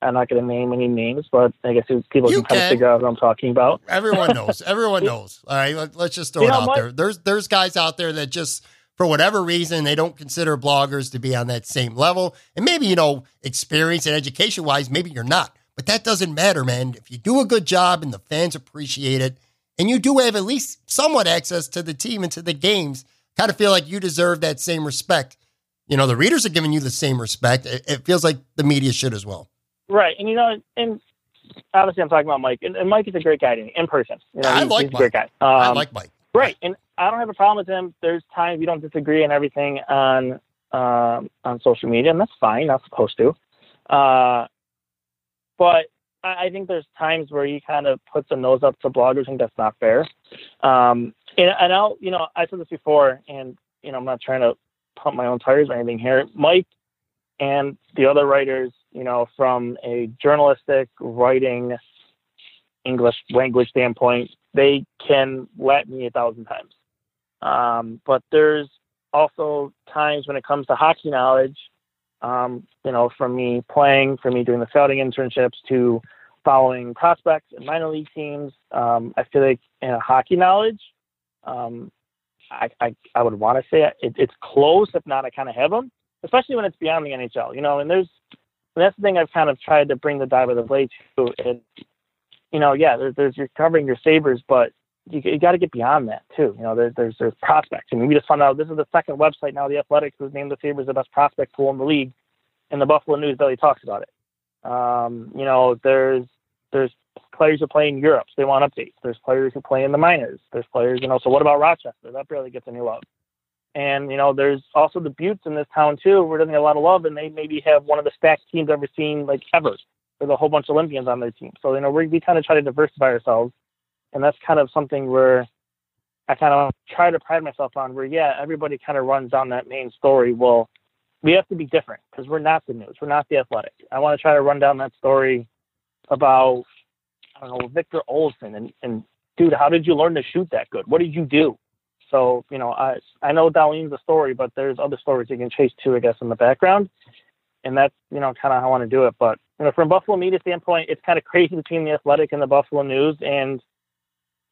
I'm not going to name any names, but I guess people can, can, kind of figure out what I'm talking about. *laughs* Everyone *laughs* knows. Everyone knows. All right, let, us just throw you it out there. There's there's guys out there that just for whatever reason they don't consider bloggers to be on that same level, and maybe you know experience and education wise, maybe you're not. But that doesn't matter, man. If you do a good job and the fans appreciate it, and you do have at least somewhat access to the team and to the games, kind of feel like you deserve that same respect. You know, the readers are giving you the same respect. It, it feels like the media should as well. Right, and you know, and obviously I'm talking about Mike, and, and Mike is a great guy to me in person. You know, I he's, like he's Mike. a great guy. Um, I like Mike. Right, and I don't have a problem with him. There's times we don't disagree and everything on um, on social media, and that's fine. Not supposed to. Uh, but I think there's times where he kind of puts a nose up to bloggers. and that's not fair. Um, and, and I'll, you know, I said this before, and you know, I'm not trying to pump my own tires or anything here. Mike and the other writers, you know, from a journalistic writing English language standpoint, they can let me a thousand times. Um, but there's also times when it comes to hockey knowledge, um, you know, from me playing, from me doing the scouting internships to following prospects and minor league teams. Um, I feel like in a hockey knowledge, um, I, I, I would want to say it, it's close, if not, I kind of have them especially when it's beyond the NHL, you know, and there's, and that's the thing I've kind of tried to bring the Die by the Blade to. And, you know, yeah, there's, there's you're covering your Sabres, but you, you got to get beyond that too. You know, there's, there's, there's prospects. I mean, we just found out this is the second website now, the Athletics, who's named the Sabres the best prospect pool in the league. And the Buffalo News barely talks about it. Um, you know, there's, there's players who play in Europe, so they want updates. There's players who play in the minors. There's players, you know, so what about Rochester? That barely gets any love. And you know, there's also the Beauts in this town too, where doesn't get a lot of love, and they maybe have one of the stacked teams I've ever seen, like ever, with a whole bunch of Olympians on their team. So you know, we we kind of try to diversify ourselves, and that's kind of something where I kind of try to pride myself on. Where yeah, everybody kind of runs down that main story. Well, we have to be different because we're not the news, we're not the athletic. I want to try to run down that story about I don't know Victor Olofsson and and dude, how did you learn to shoot that good? What did you do? So, you know, I I know Dahlin's a story, but there's other stories you can chase too, I guess, in the background. And that's, you know, kind of how I want to do it. But, you know, from Buffalo media standpoint, it's kind of *laughs* crazy between the athletic and the Buffalo news. And,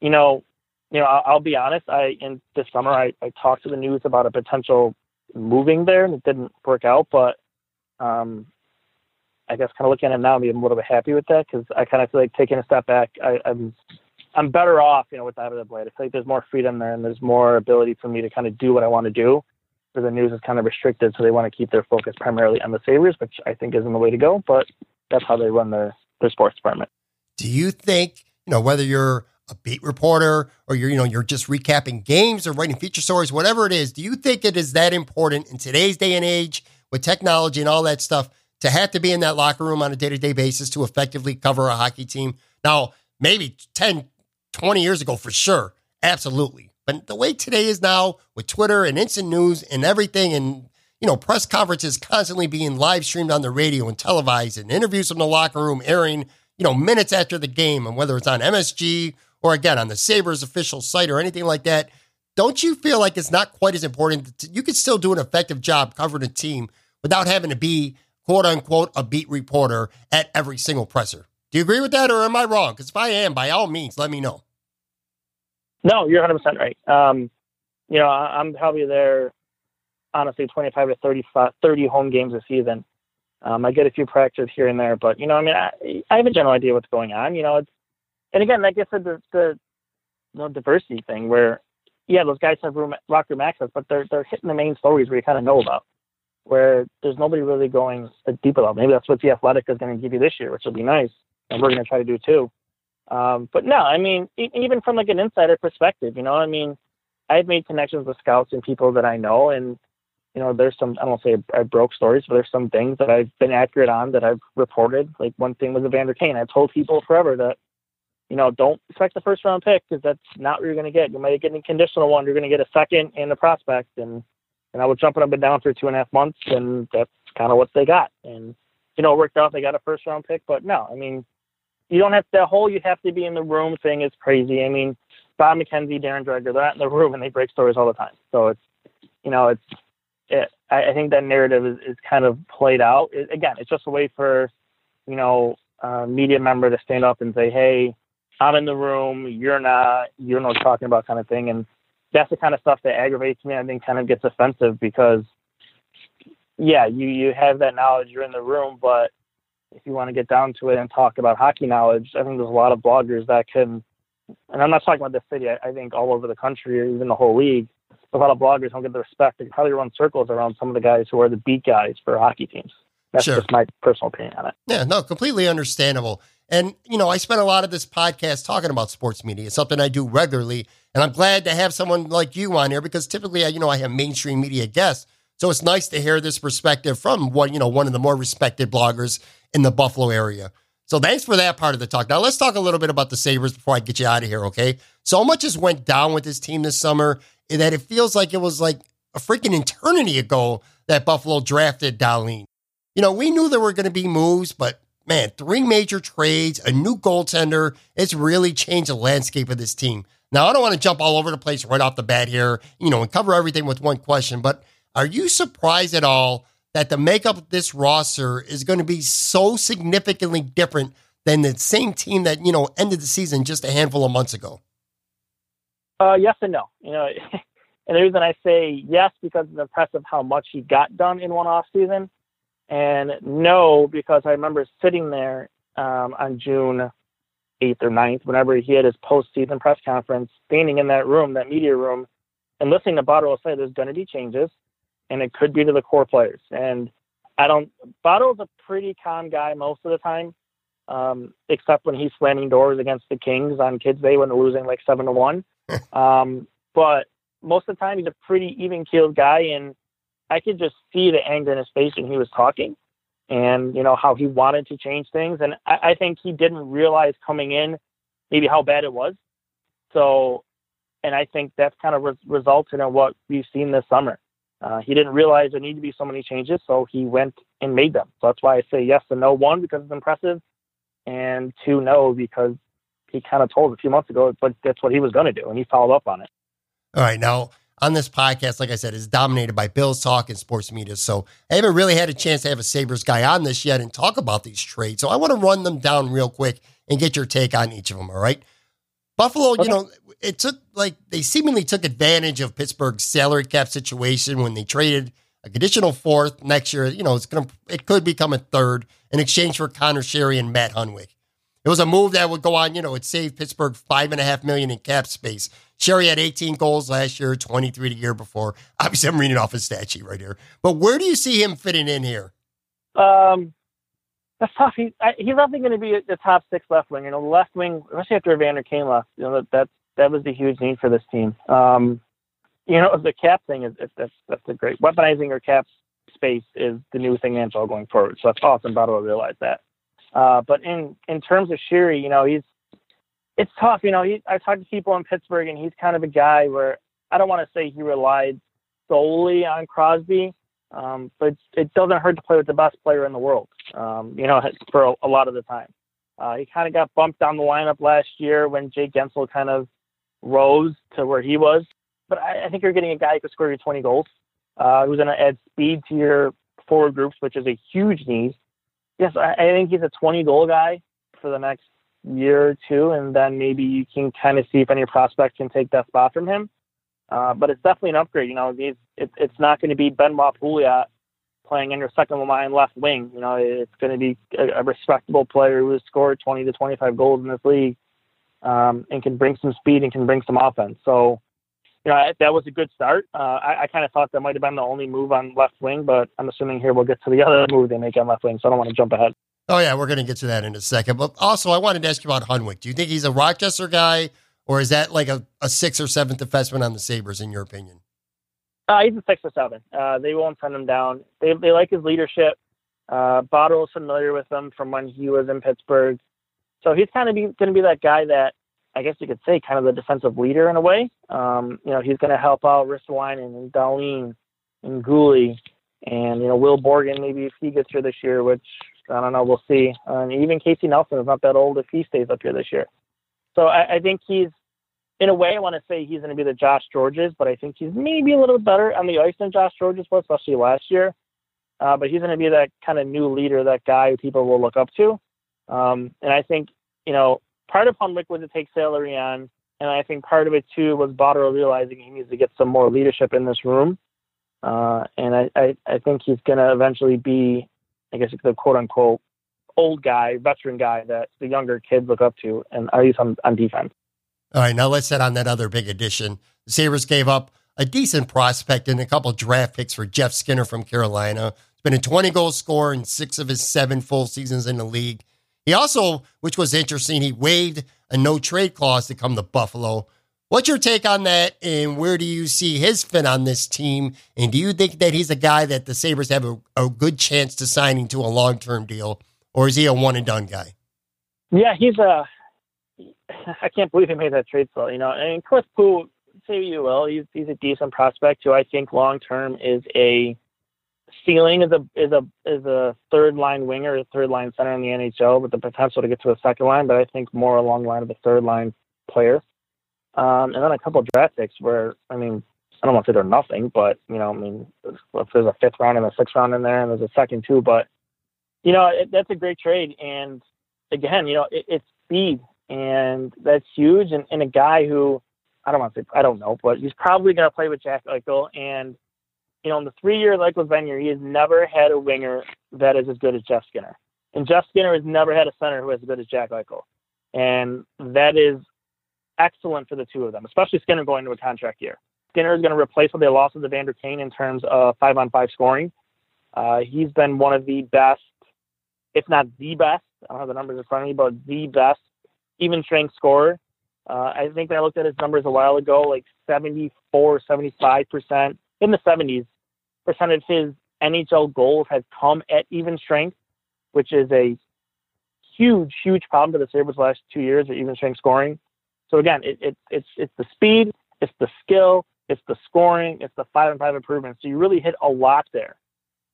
you know, you know, I'll, I'll be honest, I in this summer I, I talked to the news about a potential moving there and it didn't work out, but um I guess kind of looking at it now, I'm a little bit happy with that because I kind of feel like taking a step back, I, I'm I'm better off, you know, with the head of the Blade. I feel like there's more freedom there and there's more ability for me to kind of do what I want to do. Where the news is kind of restricted, so they want to keep their focus primarily on the Sabres, which I think isn't the way to go. But that's how they run their their sports department. Do you think, you know, whether you're a beat reporter or you're, you know, you're just recapping games or writing feature stories, whatever it is, do you think it is that important in today's day and age with technology and all that stuff to have to be in that locker room on a day to day basis to effectively cover a hockey team? Now, maybe 10, 20 years ago for sure. Absolutely. But the way today is now with Twitter and instant news and everything and you know, press conferences constantly being live streamed on the radio and televised and interviews from the locker room airing, you know, minutes after the game and whether it's on MSG or again on the Sabres official site or anything like that. Don't you feel like it's not quite as important? To, you could still do an effective job covering a team without having to be quote unquote a beat reporter at every single presser. Do you agree with that or am I wrong? Because if I am, by all means, let me know. No, you're 100 percent right. Um, you know, I, am probably there, honestly, 25 to 35, 30 home games a season. Um, I get a few practices here and there, but you know, I mean, I, I have a general idea what's going on. You know, it's and again, like I said, the the diversity thing where yeah, those guys have room, locker room access, but they're they're hitting the main stories where you kind of know about, where there's nobody really going deep about. Maybe that's what the Athletic is going to give you this year, which will be nice, and we're going to try to do too. Um, but no, I mean, even from like an insider perspective, you know, I mean, I've made connections with scouts and people that I know, and you know, there's some I don't say I broke stories, but there's some things that I've been accurate on that I've reported. Like one thing was Evander Kane. I've told people forever that you know, don't expect the first round pick because that's not what you're going to get. You might get a conditional one. You're going to get a second and a prospect. And, and I was jumping up and down for two and a half months, and that's kind of what they got. And, you know, it worked out. They got a first round pick. But no, I mean, you don't have the whole you have to be in the room thing is crazy. I mean, Bob McKenzie, Darren Dreger, they're not in the *laughs* room and they break stories all the time. So it's, you know, it's, it, I, I think that narrative is, is kind of played out. It, again, it's just a way for, you know, a media member to stand up and say, hey, I'm in the room, you're not, you're not talking about kind of thing. And that's the kind of stuff that aggravates me. I think kind of gets offensive because, yeah, you, you have that knowledge, you're in the room, but if you want to get down to it and talk about hockey knowledge, I think there's a lot of bloggers that can, and I'm not talking about this city, I, I think all over the country or even the whole league, a lot of bloggers don't get the respect. They probably run circles around some of the guys who are the beat guys for hockey teams. That's Sure. just my personal opinion on it. Yeah, no, completely understandable. And, you know, I spent a lot of this podcast talking about sports media. It's something I do regularly. And I'm glad to have someone like you on here because typically, I- you know, I have mainstream media guests. So it's nice to hear this perspective from one, you know, one of the more respected bloggers in the Buffalo area. So thanks for that part of the talk. Now let's talk a little bit about the Sabres before I get you out of here, okay? So much has went down with this team this summer that it feels like it was like a freaking eternity ago that Buffalo drafted Dahlin. You know, we knew there were going to be moves, but man, three major trades, a new goaltender, it's really changed the landscape of this team. Now, I don't want to jump all over the place right off the bat here, you know, and cover everything with one question, but are you surprised at all that the makeup of this roster is going to be so significantly different than the same team that, you know, ended the season just a handful of months ago? Uh, yes and no. You know, *laughs* and the reason I say yes because it's impressive how much he got done in one off season, and no because I remember sitting there um, on June eighth or 9th, whenever he had his postseason press conference, standing in that room, that media room, and listening to Botterill say there's going to be changes, and it could be to the core players. And I don't. Botterill's a pretty calm guy most of the time, um, except when he's slamming doors against the Kings on Kids Day when they're losing like seven to one. *laughs* Um, but most of the time, he's a pretty even keeled guy, and I could just see the anger in his face when he was talking, and you know how he wanted to change things. And I, I think he didn't realize coming in maybe how bad it was. So, and I think that's kind of res- resulted in what we've seen this summer. Uh, he didn't realize there need to be so many changes, so he went and made them. So that's why I say yes to no. One because it's impressive, and two no because he kind of told a few months ago, but that's what he was going to do, and he followed up on it. All right. Now, on this podcast, like I said, is dominated by Bills talk and sports media. So I haven't really had a chance to have a Sabres guy on this yet and talk about these trades. So I want to run them down real quick and get your take on each of them. All right. Buffalo, you know, it took like they seemingly took advantage of Pittsburgh's salary cap situation when they traded a conditional fourth next year. You know, it's gonna it could become a third in exchange for Conor Sheary and Matt Hunwick. It was a move that would go on, you know, it saved Pittsburgh five and a half million in cap space. Sheary had 18 goals last year, 23 the year before. *laughs* Obviously, I'm reading off his stat sheet right here. But where do you see him fitting in here? Um, that's tough. He, I, he's definitely going to be the top six left wing. You know, the left wing, especially after Evander Kane left, you know, that, that, that was a huge need for this team. Um, you know, the cap thing is, that's, that's a great, weaponizing your cap space is the new thing in NFL going forward. So that's awesome. Botterill realize that. Uh, but in, in terms of Sheary, you know, he's, it's tough. You know, he, I talked to people in Pittsburgh and he's kind of a guy where I don't want to say he relied solely on Crosby, um, but it doesn't hurt to play with the best player in the world. Um, you know, for a, a lot of the time, uh, he kind of got bumped down the lineup last year when Jake Guentzel kind of rose to where he was. But I, I think you're getting a guy who could score you 20 goals, uh, who's going to add speed to your forward groups, which is a huge need. Yes, I, I think he's a 20 goal guy for the next year or two, and then maybe you can kind of see if any prospect can take that spot from him. Uh, but it's definitely an upgrade. You know, he's, it, it's not going to be Benoit Pouliot playing in your second line left wing. You know, it's going to be a, a respectable player who has scored 20 to 25 goals in this league um, and can bring some speed and can bring some offense. So you know, that was a good start. Uh, I, I kind of thought that might have been the only move on left wing, but I'm assuming here we'll get to the other move they make on left wing, so I don't want to jump ahead. Oh yeah, we're going to get to that in a second. But also, I wanted to ask you about Hunwick. Do you think he's a Rochester guy, or is that like a, a sixth or seventh defenseman on the Sabres, in your opinion? Uh, he's a six or seven. Uh, they won't send him down. They they like his leadership. Uh, Botterill is familiar with him from when he was in Pittsburgh, so he's kind of going to be that guy that I guess you could say kind of the defensive leader in a way. Um, you know, he's going to help out Ristolainen and Dahlin and Guhle and you know Will Borgen maybe if he gets here this year, which I don't know, we'll see. And even Casey Nelson is not that old if he stays up here this year. So I, I think he's in a way, I want to say he's going to be the Josh Gorges, but I think he's maybe a little better on the ice than Josh Gorges was, especially last year. Uh, but he's going to be that kind of new leader, that guy who people will look up to. Um, and I think, you know, part of Hunwick was to take salary on, and I think part of it too was Botterill realizing he needs to get some more leadership in this room. Uh, and I, I, I think he's going to eventually be, I guess, the quote unquote old guy, veteran guy that the younger kids look up to, and at least on, on defense. All right, now let's hit on that other big addition. The Sabres gave up a decent prospect and a couple draft picks for Jeff Skinner from Carolina. He's been a 20 goal scorer in six of his seven full seasons in the league. He also, which was interesting, he waived a no trade clause to come to Buffalo. What's your take on that, and where do you see his fit on this team? And do you think that he's a guy that the Sabres have a, a good chance to signing to a long term deal, or is he a one and done guy? Yeah, he's a I can't believe he made that trade spell. You know, and Cliff Pu, say you will, he's he's a decent prospect who I think long term is a ceiling is a is a is a third line winger, a third line center in the NHL with the potential to get to a second line, but I think more along the line of a third line player. Um, and then a couple of draft picks where I mean I don't want to say they're nothing, but you know I mean if there's a fifth round and a sixth round in there and there's a second too, but you know it, that's a great trade and again you know it, it's speed and that's huge. And, and a guy who I don't want to say I don't know, but he's probably going to play with Jack Eichel. And you know, in the three years Eichel's been here, he has never had a winger that is as good as Jeff Skinner. And Jeff Skinner has never had a center who is as good as Jack Eichel. And that is excellent for the two of them, especially Skinner going into a contract year. Skinner is going to replace what they lost with Evander Kane in terms of five on five scoring. Uh, he's been one of the best, if not the best, I don't have the numbers in front of me, but the best even strength scorer. Uh, I think I looked at his numbers a while ago, like 74, 75% in the 70s percent of his NHL goals has come at even strength, which is a huge, huge problem for the Sabres last two years of even strength scoring. So again, it, it, it's it's the speed, it's the skill, it's the scoring, it's the five and five improvements. So you really hit a lot there.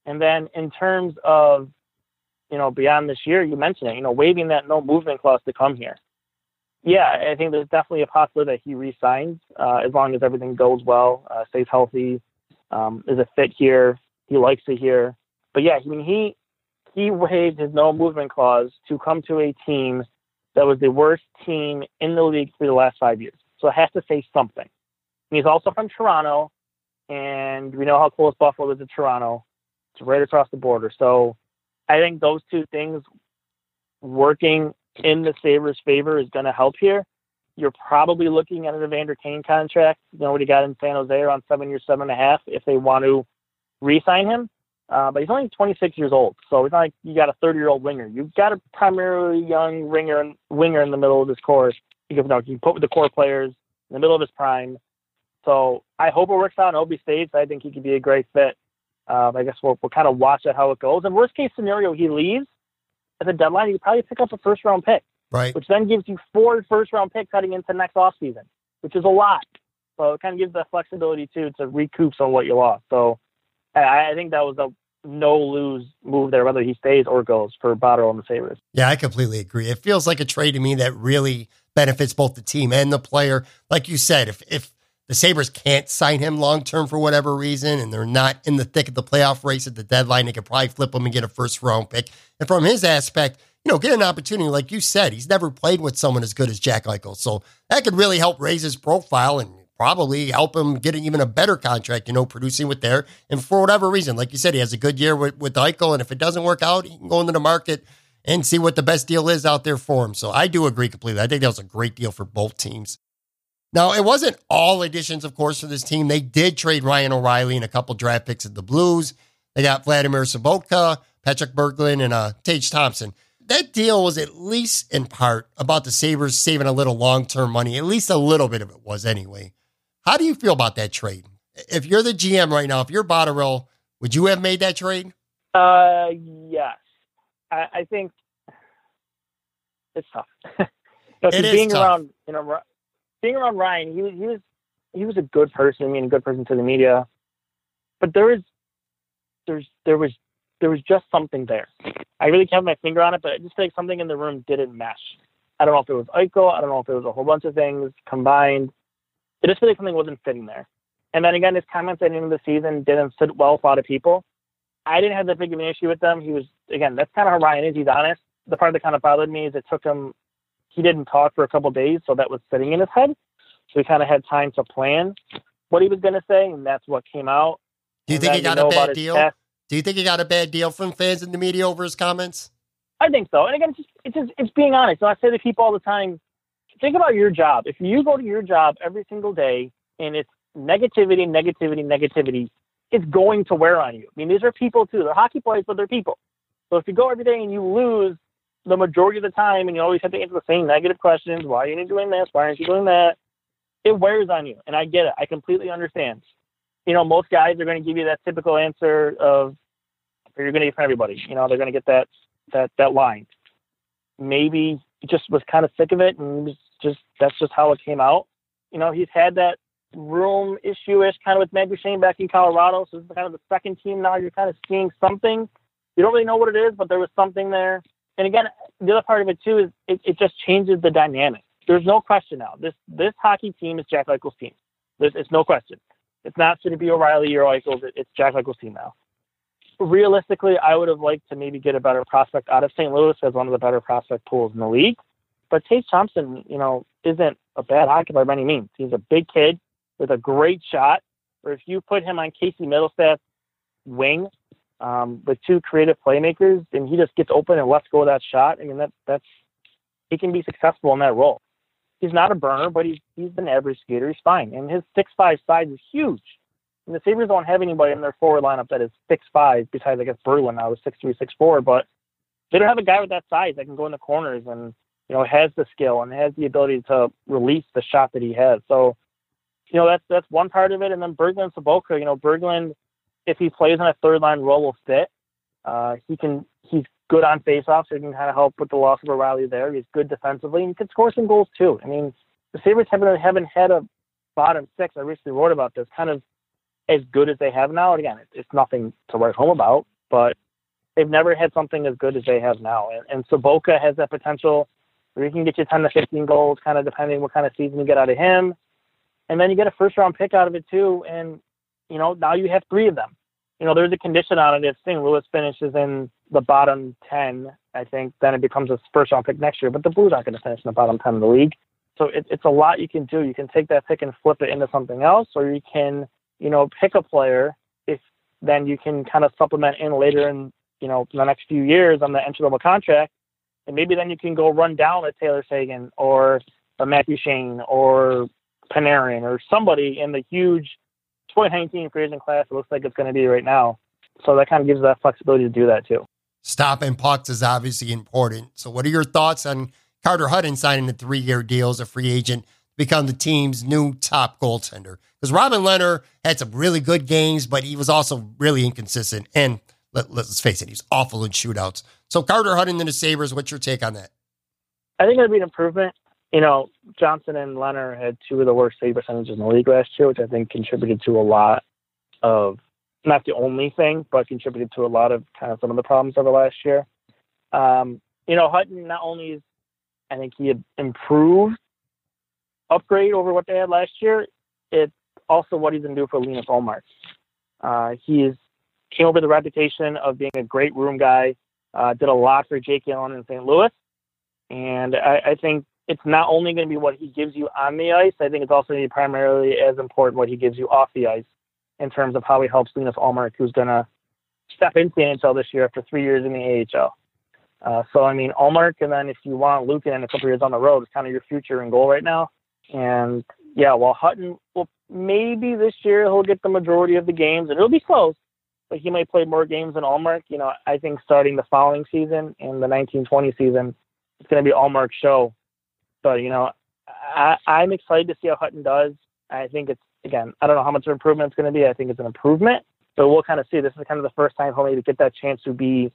And then in terms of, you know, beyond this year, you mentioned it, you know, waiving that no movement clause to come here yeah, I think there's definitely a possibility that he resigns uh, as long as everything goes well, uh, stays healthy, um, is a fit here. He likes it here. But yeah, I mean, he he waived his no movement clause to come to a team that was the worst team in the league for the last five years. So it has to say something. He's also from Toronto, and we know how close Buffalo is to Toronto. It's right across the border. So I think those two things working in the Sabres' favor is going to help here. You're probably looking at an Evander Kane contract. You know what he got in San Jose around seven years, seven and a half, if they want to re-sign him. Uh, but he's only 26 years old, so it's not like you got a 30-year-old winger. You've got a primarily young winger winger in the middle of this core. You know, you put with the core players in the middle of his prime. So I hope it works out in Obi States. I think he could be a great fit. Uh, I guess we'll, we'll kind of watch at how it goes. And worst case scenario, he leaves at the deadline, you probably pick up a first round pick, right? Which then gives you four first round picks heading into next off season, which is a lot. So it kind of gives that flexibility too to recoup some of what you lost. So I, I think that was a no lose move there, whether he stays or goes for Botterill and the Sabres. Yeah, I completely agree. It feels like a trade to me that really benefits both the team and the player. Like you said, if if the Sabres can't sign him long term for whatever reason, and they're not in the thick of the playoff race at the deadline. They could probably flip him and get a first round pick. And from his aspect, you know, get an opportunity, like you said, he's never played with someone as good as Jack Eichel. So that could really help raise his profile and probably help him get even a better contract, you know, producing with there. And for whatever reason, like you said, he has a good year with, with Eichel. And if it doesn't work out, he can go into the market and see what the best deal is out there for him. So I do agree completely. I think that was a great deal for both teams. Now, it wasn't all additions, of course, for this team. They did trade Ryan O'Reilly and a couple draft picks at the Blues. They got Vladimir Sobotka, Patrick Berglund, and uh, Tage Thompson. That deal was at least in part about the Sabres saving a little long term money. At least a little bit of it was anyway. How do you feel about that trade? If you're the GM right now, if you're Botterill, would you have made that trade? Uh, yes. I, I think it's tough. *laughs* you know, It is being tough. around, you know, being around Ryan, he was he was he was a good person. I mean, a good person to the media, but there is there's there was there was just something there. I really can't put my finger on it, but it just feel like something in the room didn't mesh. I don't know if it was Eichel. I don't know if it was a whole bunch of things combined. It just feel like something wasn't fitting there. And then again, his comments at the end of the season didn't sit well with a lot of people. I didn't have that big of an issue with them. He was again, that's kind of how Ryan is. He's honest. The part that kind of bothered me is it took him. He didn't talk for a couple days, so that was sitting in his head. So he kind of had time to plan what he was going to say, and that's what came out. Do you And think he got a bad deal? past- Do you think he got a bad deal from fans and the media over his comments? I think so. And again, it's just, it's just it's being honest. So I say to people all the time, think about your job. If you go to your job every single day and it's negativity, negativity, negativity, it's going to wear on you. I mean, these are people too. They're hockey players, but they're people. So if you go every day and you lose the majority of the time and you always have to answer the same negative questions, why are you doing this? Why aren't you doing that? It wears on you. And I get it. I completely understand. You know, most guys are going to give you that typical answer of, you're going to get from everybody. You know, they're going to get that that that line. Maybe just was kind of sick of it, and just that's just how it came out. You know, he's had that room issue-ish kind of with Matt Duchene back in Colorado. So this is kind of the second team now. You're kind of seeing something. You don't really know what it is, but there was something there. And again, the other part of it too is it, it just changes the dynamic. There's no question now. This this hockey team is Jack Eichel's team. There's it's no question. It's not going to be O'Reilly or Eichel. It's Jack Eichel's team now realistically, I would have liked to maybe get a better prospect out of St. Louis as one of the better prospect pools in the league. But Tage Thompson, you know, isn't a bad hockey player by any means. He's a big kid with a great shot. Or if you put him on Casey Mittelstadt's wing um, with two creative playmakers, and he just gets open and lets go of that shot. I mean, that that's he can be successful in that role. He's not a burner, but he's he's an average skater. He's fine, and his six five size is huge. And the Sabres don't have anybody in their forward lineup that is six five besides I guess Berglund now is six three, six four, but they don't have a guy with that size that can go in the corners and you know has the skill and has the ability to release the shot that he has. So, you know, that's that's one part of it. And then Berglund Sobotka, you know, Berglund, if he plays in a third line role will fit. Uh, he can he's good on faceoffs, he can kind of help with the loss of O'Reilly there. He's good defensively and he can score some goals too. I mean, the Sabres haven't haven't had a bottom six. I recently wrote about this kind of as good as they have now. And again, it's, it's nothing to write home about, but they've never had something as good as they have now. And, and Sobotka has that potential where he can get you 10 to 15 goals, kind of depending what kind of season you get out of him. And then you get a first round pick out of it too. And, you know, now you have three of them. You know, there's a condition on it. If St. Louis finishes in the bottom 10, I think then it becomes a first round pick next year. But the Blues aren't going to finish in the bottom 10 of the league. So it, it's a lot you can do. You can take that pick and flip it into something else, or you can you know, pick a player if then you can kind of supplement in later in, you know, the next few years on the entry level contract. And maybe then you can go run down a Tyler Seguin or a Matt Duchene or Panarin or somebody in the huge 2019 free agent class it looks like it's going to be right now. So that kind of gives that flexibility to do that too. Stopping pucks is obviously important. So, what are your thoughts on Carter Hutton signing a three year deal as a free agent to become the team's new top goaltender? Because Robin Lehner had some really good games, but he was also really inconsistent. And let, us face it, he's awful in shootouts. So, Carter Hutton and the Sabres, what's your take on that? I think it'd be an improvement. You know, Johnson and Lehner had two of the worst save percentages in the league last year, which I think contributed to a lot of not the only thing, but contributed to a lot of kind of some of the problems over last year. Um, you know, Hutton not only is I think he had improved, upgrade over what they had last year. It's also what he's to do for Linus Ullmark. Uh, he came over the reputation of being a great room guy. Uh, did a lot for Jake Allen in St. Louis, and I, I think it's not only going to be what he gives you on the ice. I think it's also going to be primarily as important what he gives you off the ice in terms of how he helps Linus Ullmark, who's going to step into the NHL this year after three years in the AHL. Uh, so, I mean, Ullmark, and then if you want Luukkonen in a couple years on the road, is kind of your future and goal right now. And yeah, well, Hutton will maybe this year he'll get the majority of the games, and it'll be close. But he might play more games than Ullmark. You know, I think starting the following season in the 1920 season, it's going to be Ullmark's show. But you know, I, I'm excited to see how Hutton does. I think it's again, I don't know how much of an improvement it's going to be. I think it's an improvement, but we'll kind of see. This is kind of the first time me to get that chance to be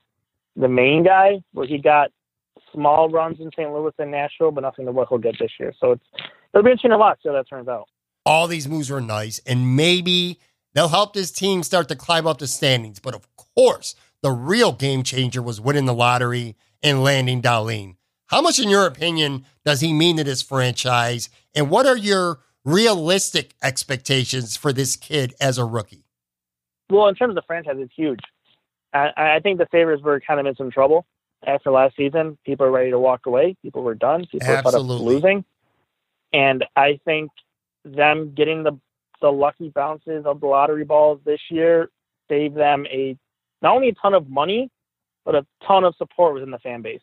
the main guy, where he got small runs in St. Louis and Nashville, but nothing to what he'll get this year. So it's it'll be interesting to watch how that turns out. All these moves are nice, and maybe they'll help this team start to climb up the standings. But of course, the real game changer was winning the lottery and landing Dahlin. How much, in your opinion, does he mean to this franchise? And what are your realistic expectations for this kid as a rookie? Well, in terms of the franchise, it's huge. I, I think the Sabres were kind of in some trouble after last season. People are ready to walk away. People were done. People Absolutely. were fed up losing. And I think them getting the the lucky bounces of the lottery balls this year saved them a not only a ton of money, but a ton of support within the fan base.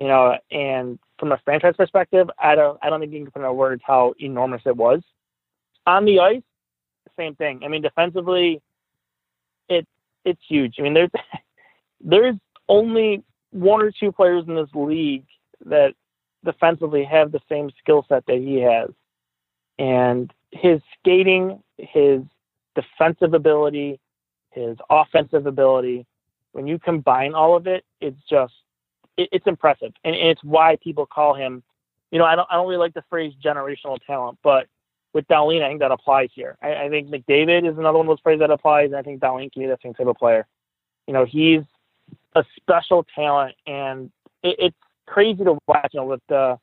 You know, and from a franchise perspective, I don't I don't think you can put in words how enormous it was. On the ice, same thing. I mean, defensively, it it's huge. I mean, there's *laughs* there's only one or two players in this league that defensively have the same skill set that he has. And his skating, his defensive ability, his offensive ability, when you combine all of it, it's just it, it's impressive. And, and it's why people call him, you know, I don't I don't really like the phrase generational talent, but with Dahlin, I think that applies here. I, I think McDavid is another one of those phrases that applies, and I think Dahlin can be the same type of player. You know, he's a special talent, and it, it's crazy to watch. You know, with the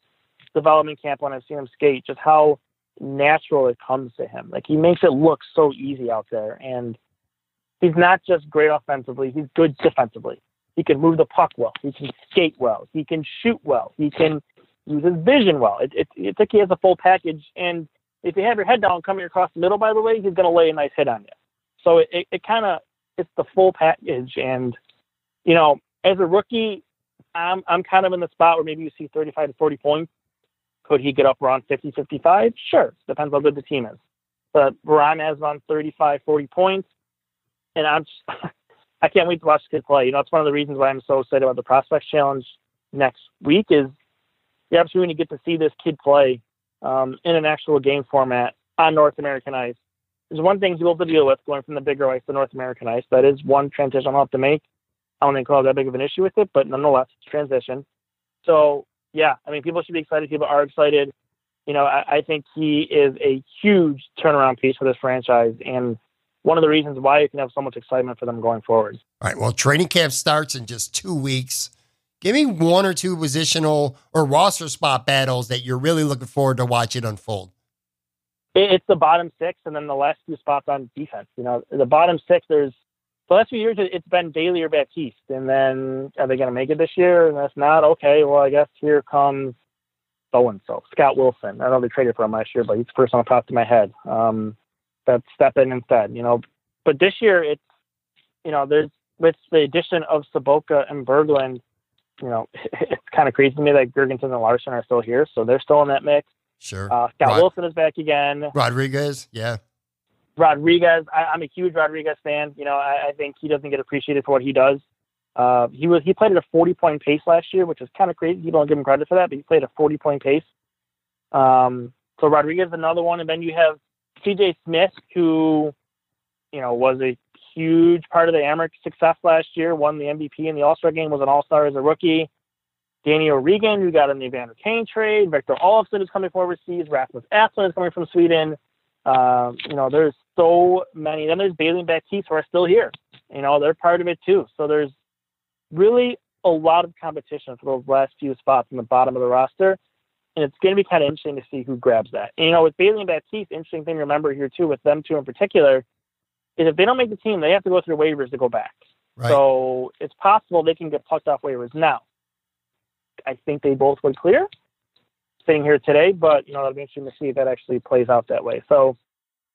development camp when I've seen him skate, just how natural it comes to him. Like he makes it look so easy out there, and he's not just great offensively; he's good defensively. He can move the puck well. He can skate well. He can shoot well. He can use his vision well. It, it, it's like he has a full package. And if you have your head down coming across the middle, by the way, he's going to lay a nice hit on you. So it, it, it kind of it's the full package. And you know, as a rookie, I'm I'm kind of in the spot where maybe you see 35 to 40 points. Could he get up around 50, 55? Sure. Depends how good the team is. But where I'm as on 35, 40 points, and I'm just, *laughs* I can't wait to watch the kid play. You know, it's one of the reasons why I'm so excited about the Prospects Challenge next week is the opportunity to get to see this kid play um, in an actual game format on North American ice. There's one thing you have to deal with going from the bigger ice to North American ice. That is one transition I'll have to make. I don't think I'll have that big of an issue with it, but nonetheless, it's transition. So yeah, I mean, people should be excited. People are excited. You know, I, I think he is a huge turnaround piece for this franchise, and one of the reasons why you can have so much excitement for them going forward. All right. Well, training camp starts in just two weeks. Give me one or two positional or roster spot battles that you're really looking forward to watching unfold. It's the bottom six, and then the last two spots on defense. You know, the bottom six. There's the last few years it's been Bailey or Baptiste, and then are they going to make it this year? And that's not okay. Well, I guess here comes so and so, Scott Wilson. I know they traded for him last year, but he's the first one that popped to my head. Um, that step in instead. You know, but this year it's you know there's with the addition of Sobotka and Berglund, you know, *laughs* it's kind of crazy to me that Girgensons and Larsson are still here, so they're still in that mix. Sure. Uh, Scott Rod- Wilson is back again. Rodrigues, yeah. Rodrigues, I, I'm a huge Rodrigues fan. You know, I, I think he doesn't get appreciated for what he does. Uh, he was he played at a 40 point pace last year, which is kind of crazy. People don't give him credit for that, but he played a 40 point pace. Um, so Rodrigues another one, and then you have CJ Smith, who you know was a huge part of the Amerks success last year, won the MVP in the All Star game, was an All Star as a rookie. Danny O'Regan, who got in the Evander Kane trade. Victor Olofsson is coming from overseas. Rasmus Asplund is coming from Sweden. Um, you know, there's so many. Then there's Bailey and Baptiste who are still here. You know, they're part of it too. So there's really a lot of competition for those last few spots in the bottom of the roster. And it's going to be kind of interesting to see who grabs that. And, you know, with Bailey and Baptiste, interesting thing to remember here too, with them two in particular, is if they don't make the team, they have to go through waivers to go back. Right. So it's possible they can get plucked off waivers now. I think they both would clear sitting here today, but you know, it'll be interesting to see if that actually plays out that way. So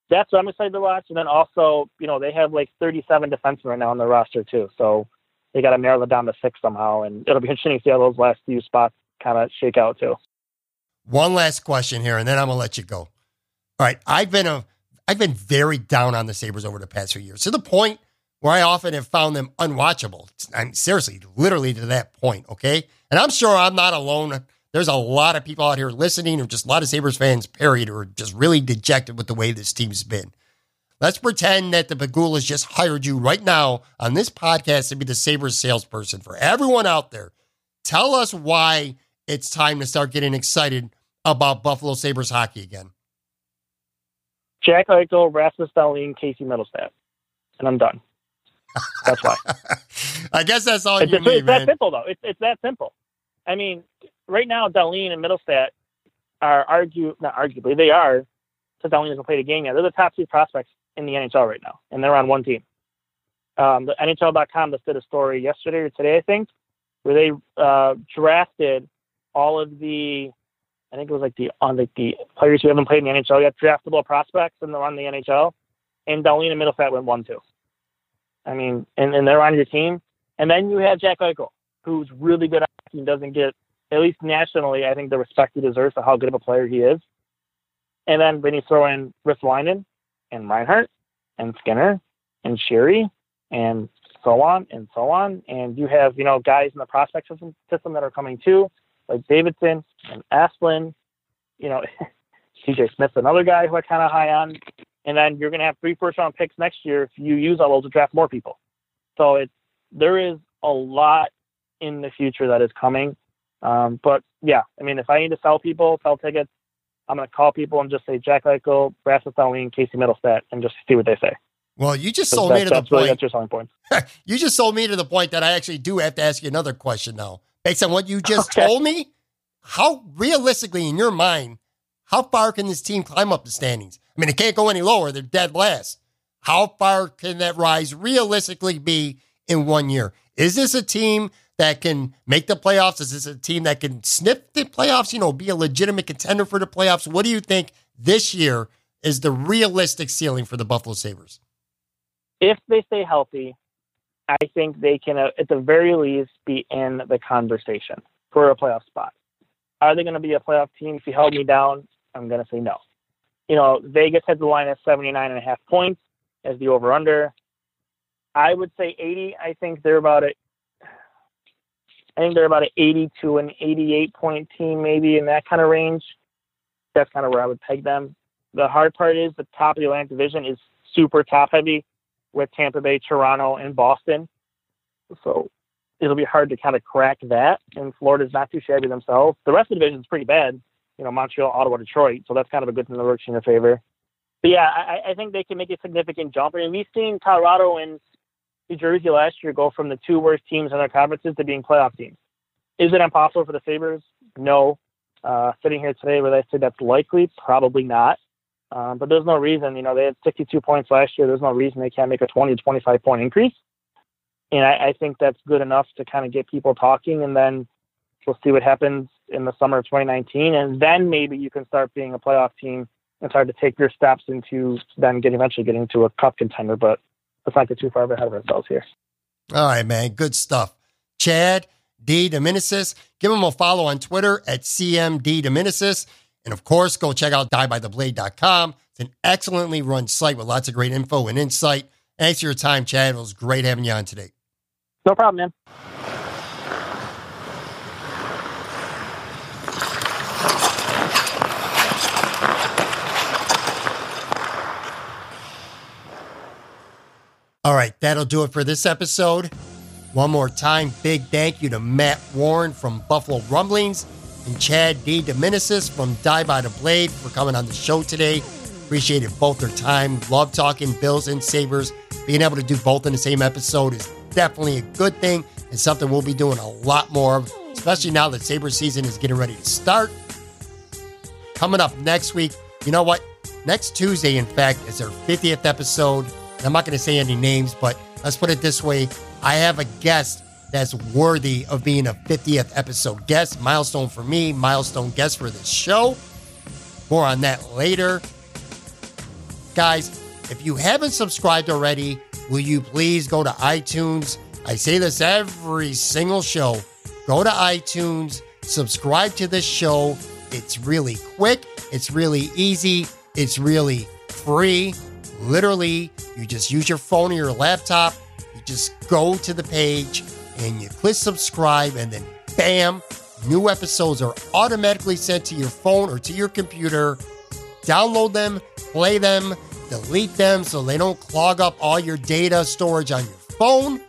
that's what I'm excited to watch. And then also, you know, they have like 37 defensemen right now on the roster too. So they got to narrow it down to six somehow. And it'll be *laughs* interesting to see how those last few spots kind of shake out too. One last question here, and then I'm to let you go. All right, I've been a I've been very down on the Sabres over the past few years to the point where I often have found them unwatchable. I'm seriously, literally to that point, okay? And I'm sure I'm not alone. There's a lot of people out here listening, or just a lot of Sabres fans, period, are just really dejected with the way this team's been. Let's pretend that the Pegulas just hired you right now on this podcast to be the Sabres salesperson for everyone out there. Tell us why it's time to start getting excited about Buffalo Sabres hockey again. Jack Eichel, Rasmus Dahlin, Casey Mittelstadt. And I'm done. That's why. *laughs* I guess that's all it's, you it's, need, it's man. that simple, though. It's, it's that simple. I mean, right now, Dahlin and Mittelstadt are argue not arguably they are because Dahlin hasn't played a game yet. They're the top two prospects in the NHL right now, and they're on one team. Um, the NHL.com just did a story yesterday or today, I think, where they uh, drafted all of the, I think it was like the on like the players who haven't played in the NHL yet, draftable prospects, and they're on the NHL. And and Mittelstadt went one two. I mean, and, and they're on your team. And then you have Jack Eichel, who's really good at hockey and doesn't get, at least nationally, I think the respect he deserves for how good of a player he is. And then when you throw in Ristolainen and Reinhart and Skinner and Sheary and so on and so on, and you have, you know, guys in the prospect system, system that are coming too, like Davidsson and Asplund, you know, *laughs* CJ Smith's another guy who I kind of high on. And then you're going to have three first round picks next year if you use all those to draft more people. So it's, there is a lot in the future that is coming. Um, but yeah, I mean, if I need to sell people, sell tickets, I'm going to call people and just say Jack Eichel, Rasmus Dahlin, Casey Mittelstadt, and just see what they say. Well, you just sold that- me to the really, point. that's your selling point. *laughs* you just sold me to the point that I actually do have to ask you another question now. Based on what you just Okay. told me, how realistically in your mind, how far can this team climb up the standings? I mean, it can't go any lower. They're dead last. How far can that rise realistically be in one year? Is this a team that can make the playoffs? Is this a team that can sniff the playoffs, you know, be a legitimate contender for the playoffs? What do you think this year is the realistic ceiling for the Buffalo Sabres? If they stay healthy, I think they can, uh, at the very least, be in the conversation for a playoff spot. Are they going to be a playoff team? If you held me down, I'm going to say no. You know, Vegas had the line at 79 and a half points as the over under. I would say 80. I think they're about a, I think they're about an 80 to an 88 point team, maybe in that kind of range. That's kind of where I would peg them. The hard part is the top of the Atlantic Division is super top heavy with Tampa Bay, Toronto, and Boston. So it'll be hard to kind of crack that. And Florida's not too shabby themselves. The rest of the division is pretty bad. You know, Montreal, Ottawa, Detroit. So that's kind of a good thing that works in their favor. But yeah, I, I think they can make a significant jump. I mean, we've seen Colorado and New Jersey last year go from the two worst teams in their conferences to being playoff teams. Is it impossible for the Sabres? No. Uh, sitting here today, would I say that's likely? Probably not. Um, but there's no reason, you know, they had 62 points last year. There's no reason they can't make a 20 to 25 point increase. And I, I think that's good enough to kind of get people talking. And then we'll see what happens in the summer of 2019. And then maybe you can start being a playoff team and start to take your steps into then getting eventually getting to a cup contender. But let's not get too far ahead of ourselves here. All right, man. Good stuff. Chad DeDominicis. Give him a follow on Twitter at CMDeDominicis. And of course, go check out diebytheblade.com. It's an excellently run site with lots of great info and insight. Thanks for your time, Chad. It was great having you on today. No problem, man. All right, that'll do it for this episode. One more time, big thank you to Matt Warren from Buffalo Rumblings and Chad DeDominicis from Die by the Blade for coming on the show today. Appreciated both their time. Love talking Bills and Sabres. Being able to do both in the same episode is definitely a good thing and something we'll be doing a lot more of, especially now that Sabres season is getting ready to start. Coming up next week, you know what? Next Tuesday, in fact, is our 50th episode. I'm not going to say any names, but let's put it this way I have a guest that's worthy of being a 50th episode guest. Milestone for me, milestone guest for this show. More on that later. Guys, if you haven't subscribed already, will you please go to iTunes? I say this every single show. Go to iTunes, subscribe to this show. It's really quick, it's really easy. It's really free. Literally, you just use your phone or your laptop. You just go to the page and you click subscribe, and then bam, new episodes are automatically sent to your phone or to your computer. Download them, play them, delete them so they don't clog up all your data storage on your phone.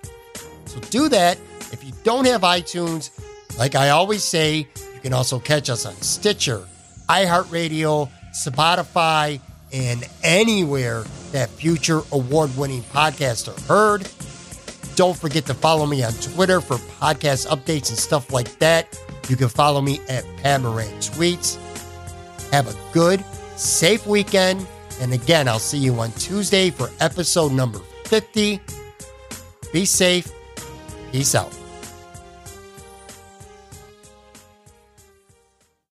So do that. If you don't have iTunes, like I always say, you can also catch us on Stitcher, iHeartRadio, Spotify, and anywhere that future award winning podcasts are heard. Don't forget to follow me on Twitter for podcast updates and stuff like that. You can follow me at Pat Moran Tweets. Have a good, safe weekend. And again, I'll see you on Tuesday for episode number 50. Be safe. Peace out.